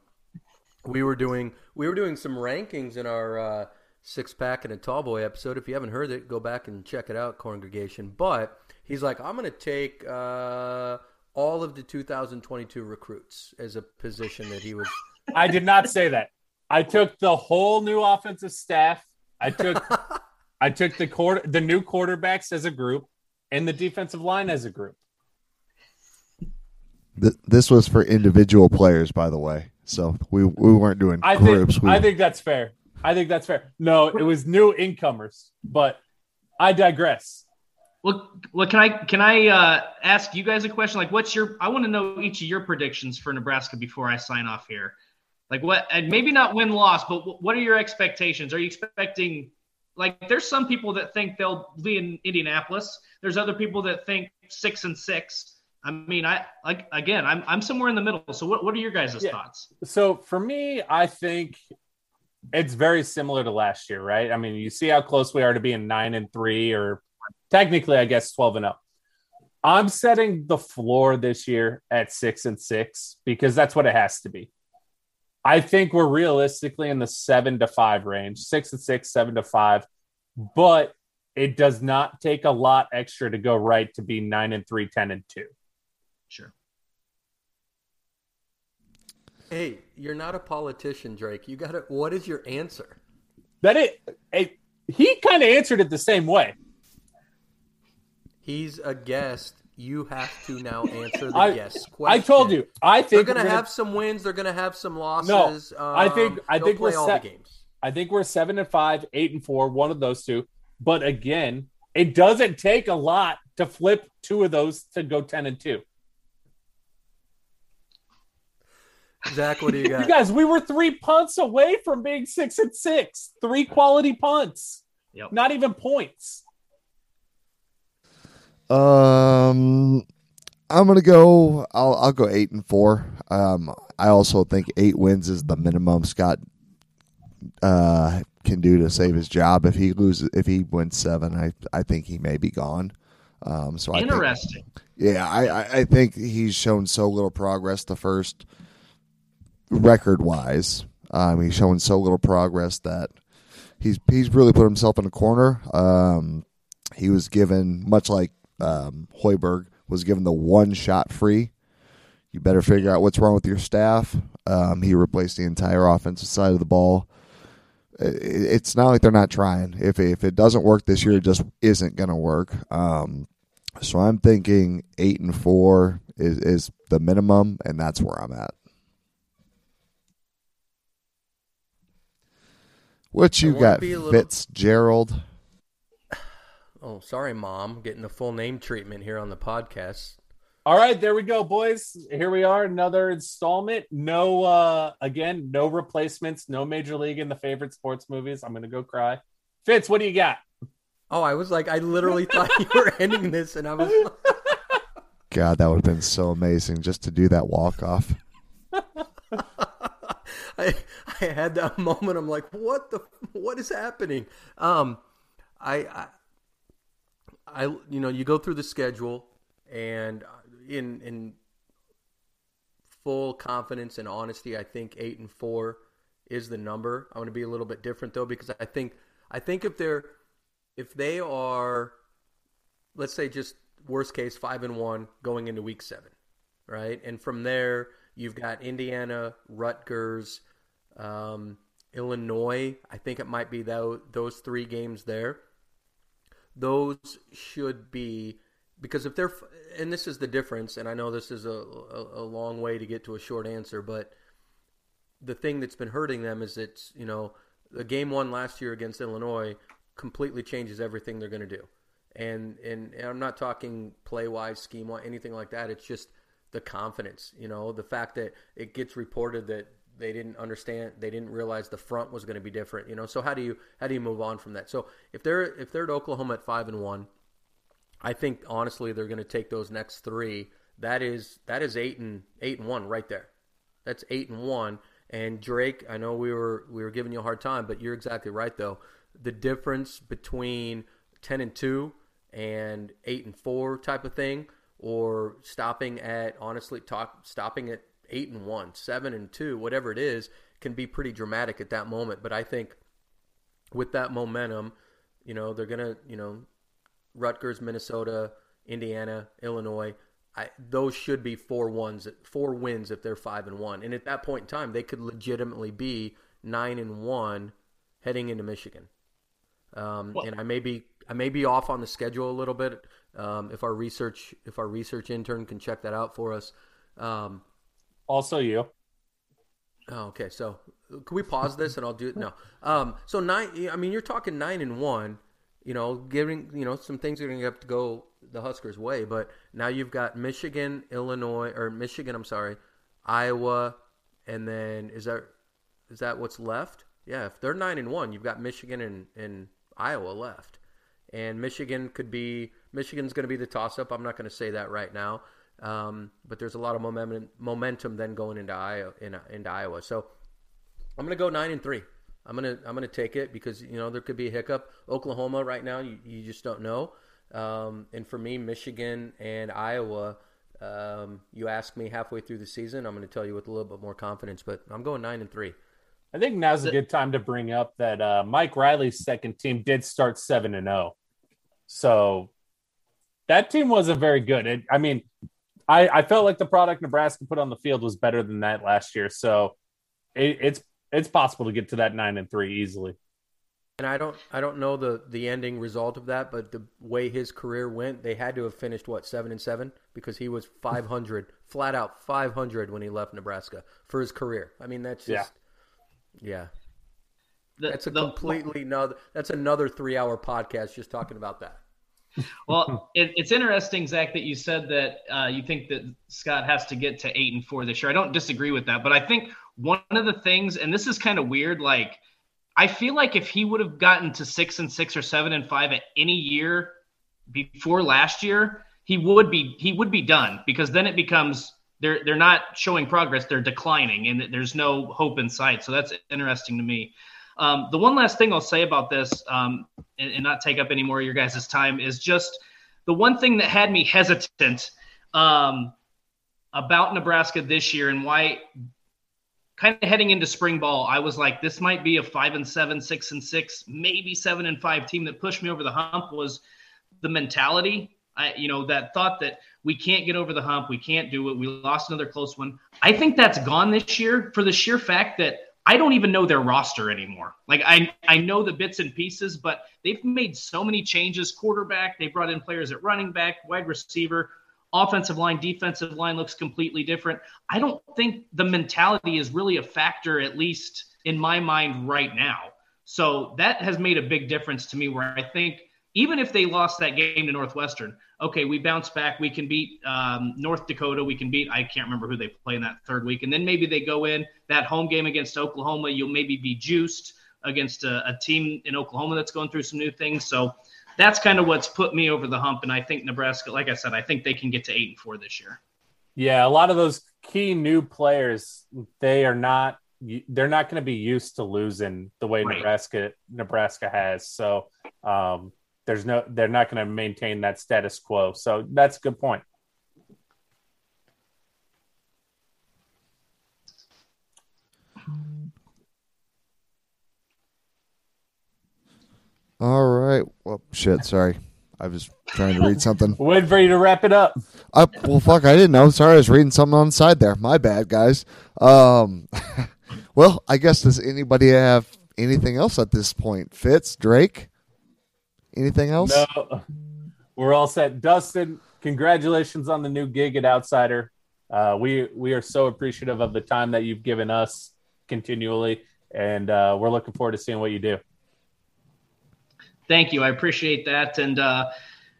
we were doing we were doing some rankings in our uh, six pack and a tall boy episode. If you haven't heard it, go back and check it out, CORNgregation. But he's like, I'm going to take uh, all of the 2022 recruits as a position that he was. I did not say that. I took the whole new offensive staff. I took I took the quarter the new quarterbacks as a group and the defensive line as a group. Th- this was for individual players, by the way. So we we weren't doing I groups. think we, I think that's fair. I think that's fair. No, it was new incomers, but I digress. Well, well, can I can I uh, ask you guys a question? Like, what's your? I want to know each of your predictions for Nebraska before I sign off here. Like, what? And maybe not win loss, but what are your expectations? Are you expecting? Like, there's some people that think they'll be in Indianapolis. There's other people that think six and six. I mean, I like again, I'm I'm somewhere in the middle. So, what what are your guys' Yeah. thoughts? So for me, I think it's very similar to last year, right? I mean, you see how close we are to being nine and three, or technically, I guess twelve and up. I'm setting the floor this year at six and six because that's what it has to be. I think we're realistically in the seven to five range, six and six, seven to five, but it does not take a lot extra to go right to be nine and three, 10 and two. Sure. Hey, you're not a politician, Drake. You got to. What is your answer? That it, it he kind of answered it the same way. He's a guest. You have to now answer the I- question. I told you. I think They're going to we're have some wins. They're going to have some losses. No, I think- Um, I think play we're all set- the games. I think we're seven and five, eight and four, one of those two. But again, it doesn't take a lot to flip two of those to go ten and two. Zach, what do you got? You guys, we were three punts away from being six and six. Three quality punts. Yep. Not even points. Um, I'm gonna go. I'll I'll go eight and four. Um, I also think eight wins is the minimum Scott uh can do to save his job. If he loses, if he wins seven, I I think he may be gone. Um, so I think, Interesting. yeah, I, I I think he's shown so little progress the first record wise. Um, he's shown so little progress that he's he's really put himself in a corner. Um, he was given much like um, Hoiberg was given the one shot free. You better figure out what's wrong with your staff. Um, he replaced the entire offensive side of the ball. It's not like they're not trying. If if it doesn't work this year, it just isn't going to work. Um, so I'm thinking eight and four is is the minimum, and that's where I'm at. What you got, little- Fitzgerald? Oh, sorry, mom. Getting the full name treatment here on the podcast. All right, there we go, boys. Here we are, another installment. No, uh, again, no replacements, no major league in the favorite sports movies. I'm gonna go cry. Fitz, what do you got? Oh, I was like, I literally thought you were ending this, and I was. God, that would have been so amazing just to do that walk off. I I had that moment. I'm like, what the what is happening? Um, I I, I you know you go through the schedule and in in full confidence and honesty, I think eight and four is the number. I'm going to be a little bit different though because I think I think if they're if they are, let's say just worst case five and one going into week seven, right, and from there you've got Indiana, Rutgers, um, Illinois. I think it might be those those three games there. Those should be because if they're and this is the difference, and I know this is a, a, a long way to get to a short answer, but the thing that's been hurting them is it's you know the game one last year against Illinois completely changes everything they're going to do, and, and and I'm not talking play wise, scheme wise, anything like that. It's just the confidence, you know, the fact that it gets reported that they didn't understand, they didn't realize the front was going to be different, you know. So how do you how do you move on from that? So if they're if they're at Oklahoma at five and one I think honestly they're going to take those next three. That is that is eight and eight and one right there. That's eight and one. And Drake, I know we were we were giving you a hard time, but you're exactly right though. The difference between ten and two and eight and four type of thing, or stopping at honestly talk stopping at eight and one, seven and two, whatever it is, can be pretty dramatic at that moment. But I think with that momentum, you know, they're gonna, you know, Rutgers, Minnesota, Indiana, Illinois. I, those should be four ones, four wins if they're five and one. And at that point in time, they could legitimately be nine and one heading into Michigan. Um, well, and I may be I may be off on the schedule a little bit. Um, if our research if our research intern can check that out for us. Um, also, you. Oh, okay. So can we pause this and I'll do it? No. Um, so nine. I mean, you're talking nine and one you know, giving you know some things are going to have to go the Huskers' way. But now you've got Michigan, Illinois, or Michigan. I'm sorry, Iowa, and then is that is that what's left? Yeah, if they're nine and one, you've got Michigan and, and Iowa left, and Michigan could be Michigan's going to be the toss up. I'm not going to say that right now, um, but there's a lot of momentum momentum then going into Iowa in, into Iowa. So I'm going to go nine and three. I'm gonna I'm gonna take it because you know there could be a hiccup. Oklahoma right now, you, you just don't know. Um, and for me, Michigan and Iowa. Um, you ask me halfway through the season, I'm going to tell you with a little bit more confidence. But I'm going nine and three. I think now's a good time to bring up that uh, Mike Riley's second team did start seven and zero, oh. so that team wasn't very good. It, I mean, I, I felt like the product Nebraska put on the field was better than that last year. So it, it's it's possible to get to that nine and three easily. And I don't I don't know the the ending result of that, but the way his career went, they had to have finished what seven and seven because he was five hundred flat out five hundred when he left Nebraska for his career. I mean that's just yeah. yeah. The, that's a the, completely another. That's another three-hour podcast just talking about that. Well, it, it's interesting, Zach, that you said that uh, you think that Scott has to get to eight and four this year. I don't disagree with that, but I think one of the things, and this is kind of weird, like I feel like if he would have gotten to six and six or seven and five at any year before last year, he would be he would be done because then it becomes they're they're not showing progress, they're declining, and there's no hope in sight. So that's interesting to me. Um, the one last thing I'll say about this, um, and, and, not take up any more of your guys' time, is just the one thing that had me hesitant um, about Nebraska this year and why kind of heading into spring ball, I was like, this might be a five and seven, six and six, maybe seven and five team that pushed me over the hump was the mentality. I, you know, that thought that we can't get over the hump, we can't do it. We lost another close one. I think that's gone this year for the sheer fact that I don't even know their roster anymore. Like I, I know the bits and pieces, but they've made so many changes. Quarterback, they brought in players at running back, wide receiver offensive line, defensive line looks completely different. I don't think the mentality is really a factor, at least in my mind right now. So that has made a big difference to me where I think even if they lost that game to Northwestern, okay, we bounce back. We can beat um, North Dakota. We can beat, I can't remember who they play in that third week. And then maybe they go in that home game against Oklahoma. You'll maybe be juiced against a, a team in Oklahoma that's going through some new things. So that's kind of what's put me over the hump. And I think Nebraska, like I said, I think they can get to eight and four this year. Yeah, a lot of those key new players, they are not they're not going to be used to losing the way right. Nebraska Nebraska has. So um, there's no they're not going to maintain that status quo. So that's a good point. All right. Well, shit. Sorry, I was trying to read something. Waiting for you to wrap it up. I Well, fuck. I didn't know. Sorry, I was reading something on the side there. My bad, guys. Um. well, I guess does anybody have anything else at this point? Fitz, Drake anything else? No, we're all set. Dustin, congratulations on the new gig at Outsider. Uh, we we are so appreciative of the time that you've given us continually, and uh, we're looking forward to seeing what you do. Thank you. I appreciate that. And, uh,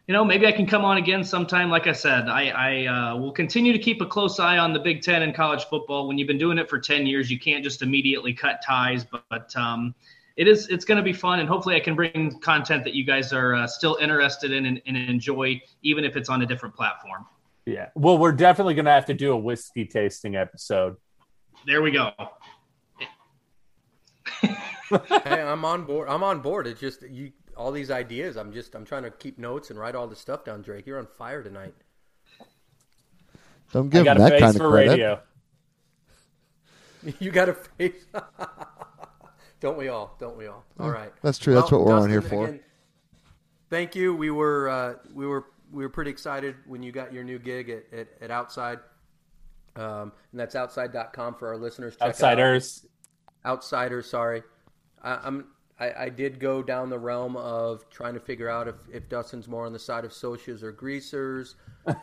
you know, maybe I can come on again sometime. Like I said, I, I uh, will continue to keep a close eye on the Big Ten and college football. When you've been doing it for 10 years, you can't just immediately cut ties. But, but um, it is it's going to be fun, and hopefully, I can bring content that you guys are uh, still interested in and, and enjoy, even if it's on a different platform. Yeah. Well, we're definitely going to have to do a whiskey tasting episode. There we go. hey, I'm on board. I'm on board. It's just you all these ideas. I'm just I'm trying to keep notes and write all this stuff down. Drake, you're on fire tonight. Don't give I him that face kind of for credit. radio. You got a face. Don't we all? Don't we all? All right. That's true. That's what we're on here for. again, thank you. We were uh, we were we were pretty excited when you got your new gig at, at, at Outside. Um, and that's outside.com for our listeners. Check it out. Outsiders. outsiders. Sorry, I, I'm. I, I did go down the realm of trying to figure out if, if Dustin's more on the side of socias or greasers.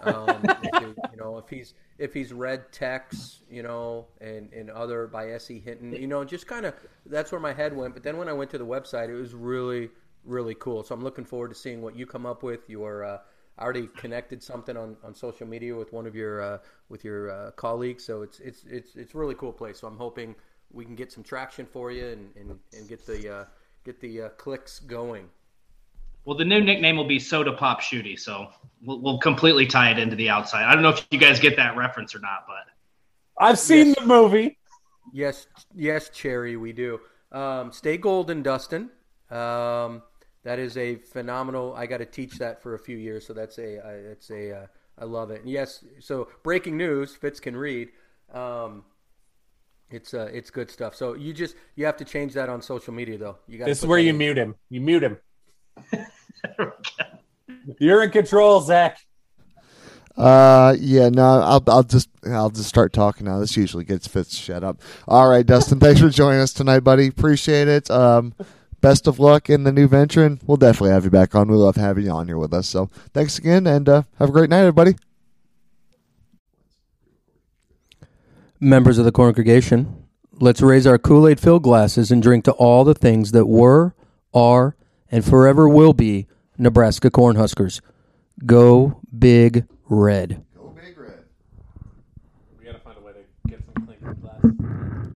Um, if he- you know, if he's if he's read Tex, you know, and, and other by S.E. Hinton, you know, just kind of that's where my head went. But then when I went to the website, it was really really cool. So I'm looking forward to seeing what you come up with. Your uh, I already connected something on, on social media with one of your uh, with your uh, colleagues, so it's it's it's it's really cool place. So I'm hoping we can get some traction for you and, and, and get the uh, get the uh, clicks going. Well, the new nickname will be Soda Pop Shooty, so we'll, we'll completely tie it into the outside. I don't know if you guys get that reference or not, but I've seen Yes. the movie. Yes, yes, Cherry, we do. Um, stay golden, Dustin. Um, that is a phenomenal. I got to teach that for a few years, so that's a. I, it's a. Uh, I love it. And yes, so breaking news. Fitz can read. Um, it's uh, it's good stuff. So you just you have to change that on social media though. You got. This is where you mute him. You mute him. You're in control, Zach. Uh, yeah, no, I'll I'll just I'll just start talking now. This usually gets Fitz shut up. All right, Dustin, thanks for joining us tonight, buddy. Appreciate it. Um, best of luck in the new venture, and we'll definitely have you back on. We love having you on here with us. So thanks again, and uh, have a great night, everybody. Members of the CORNgregation, let's raise our Kool Aid filled glasses and drink to all the things that were, are, and forever will be Nebraska Cornhuskers. Go Big Red.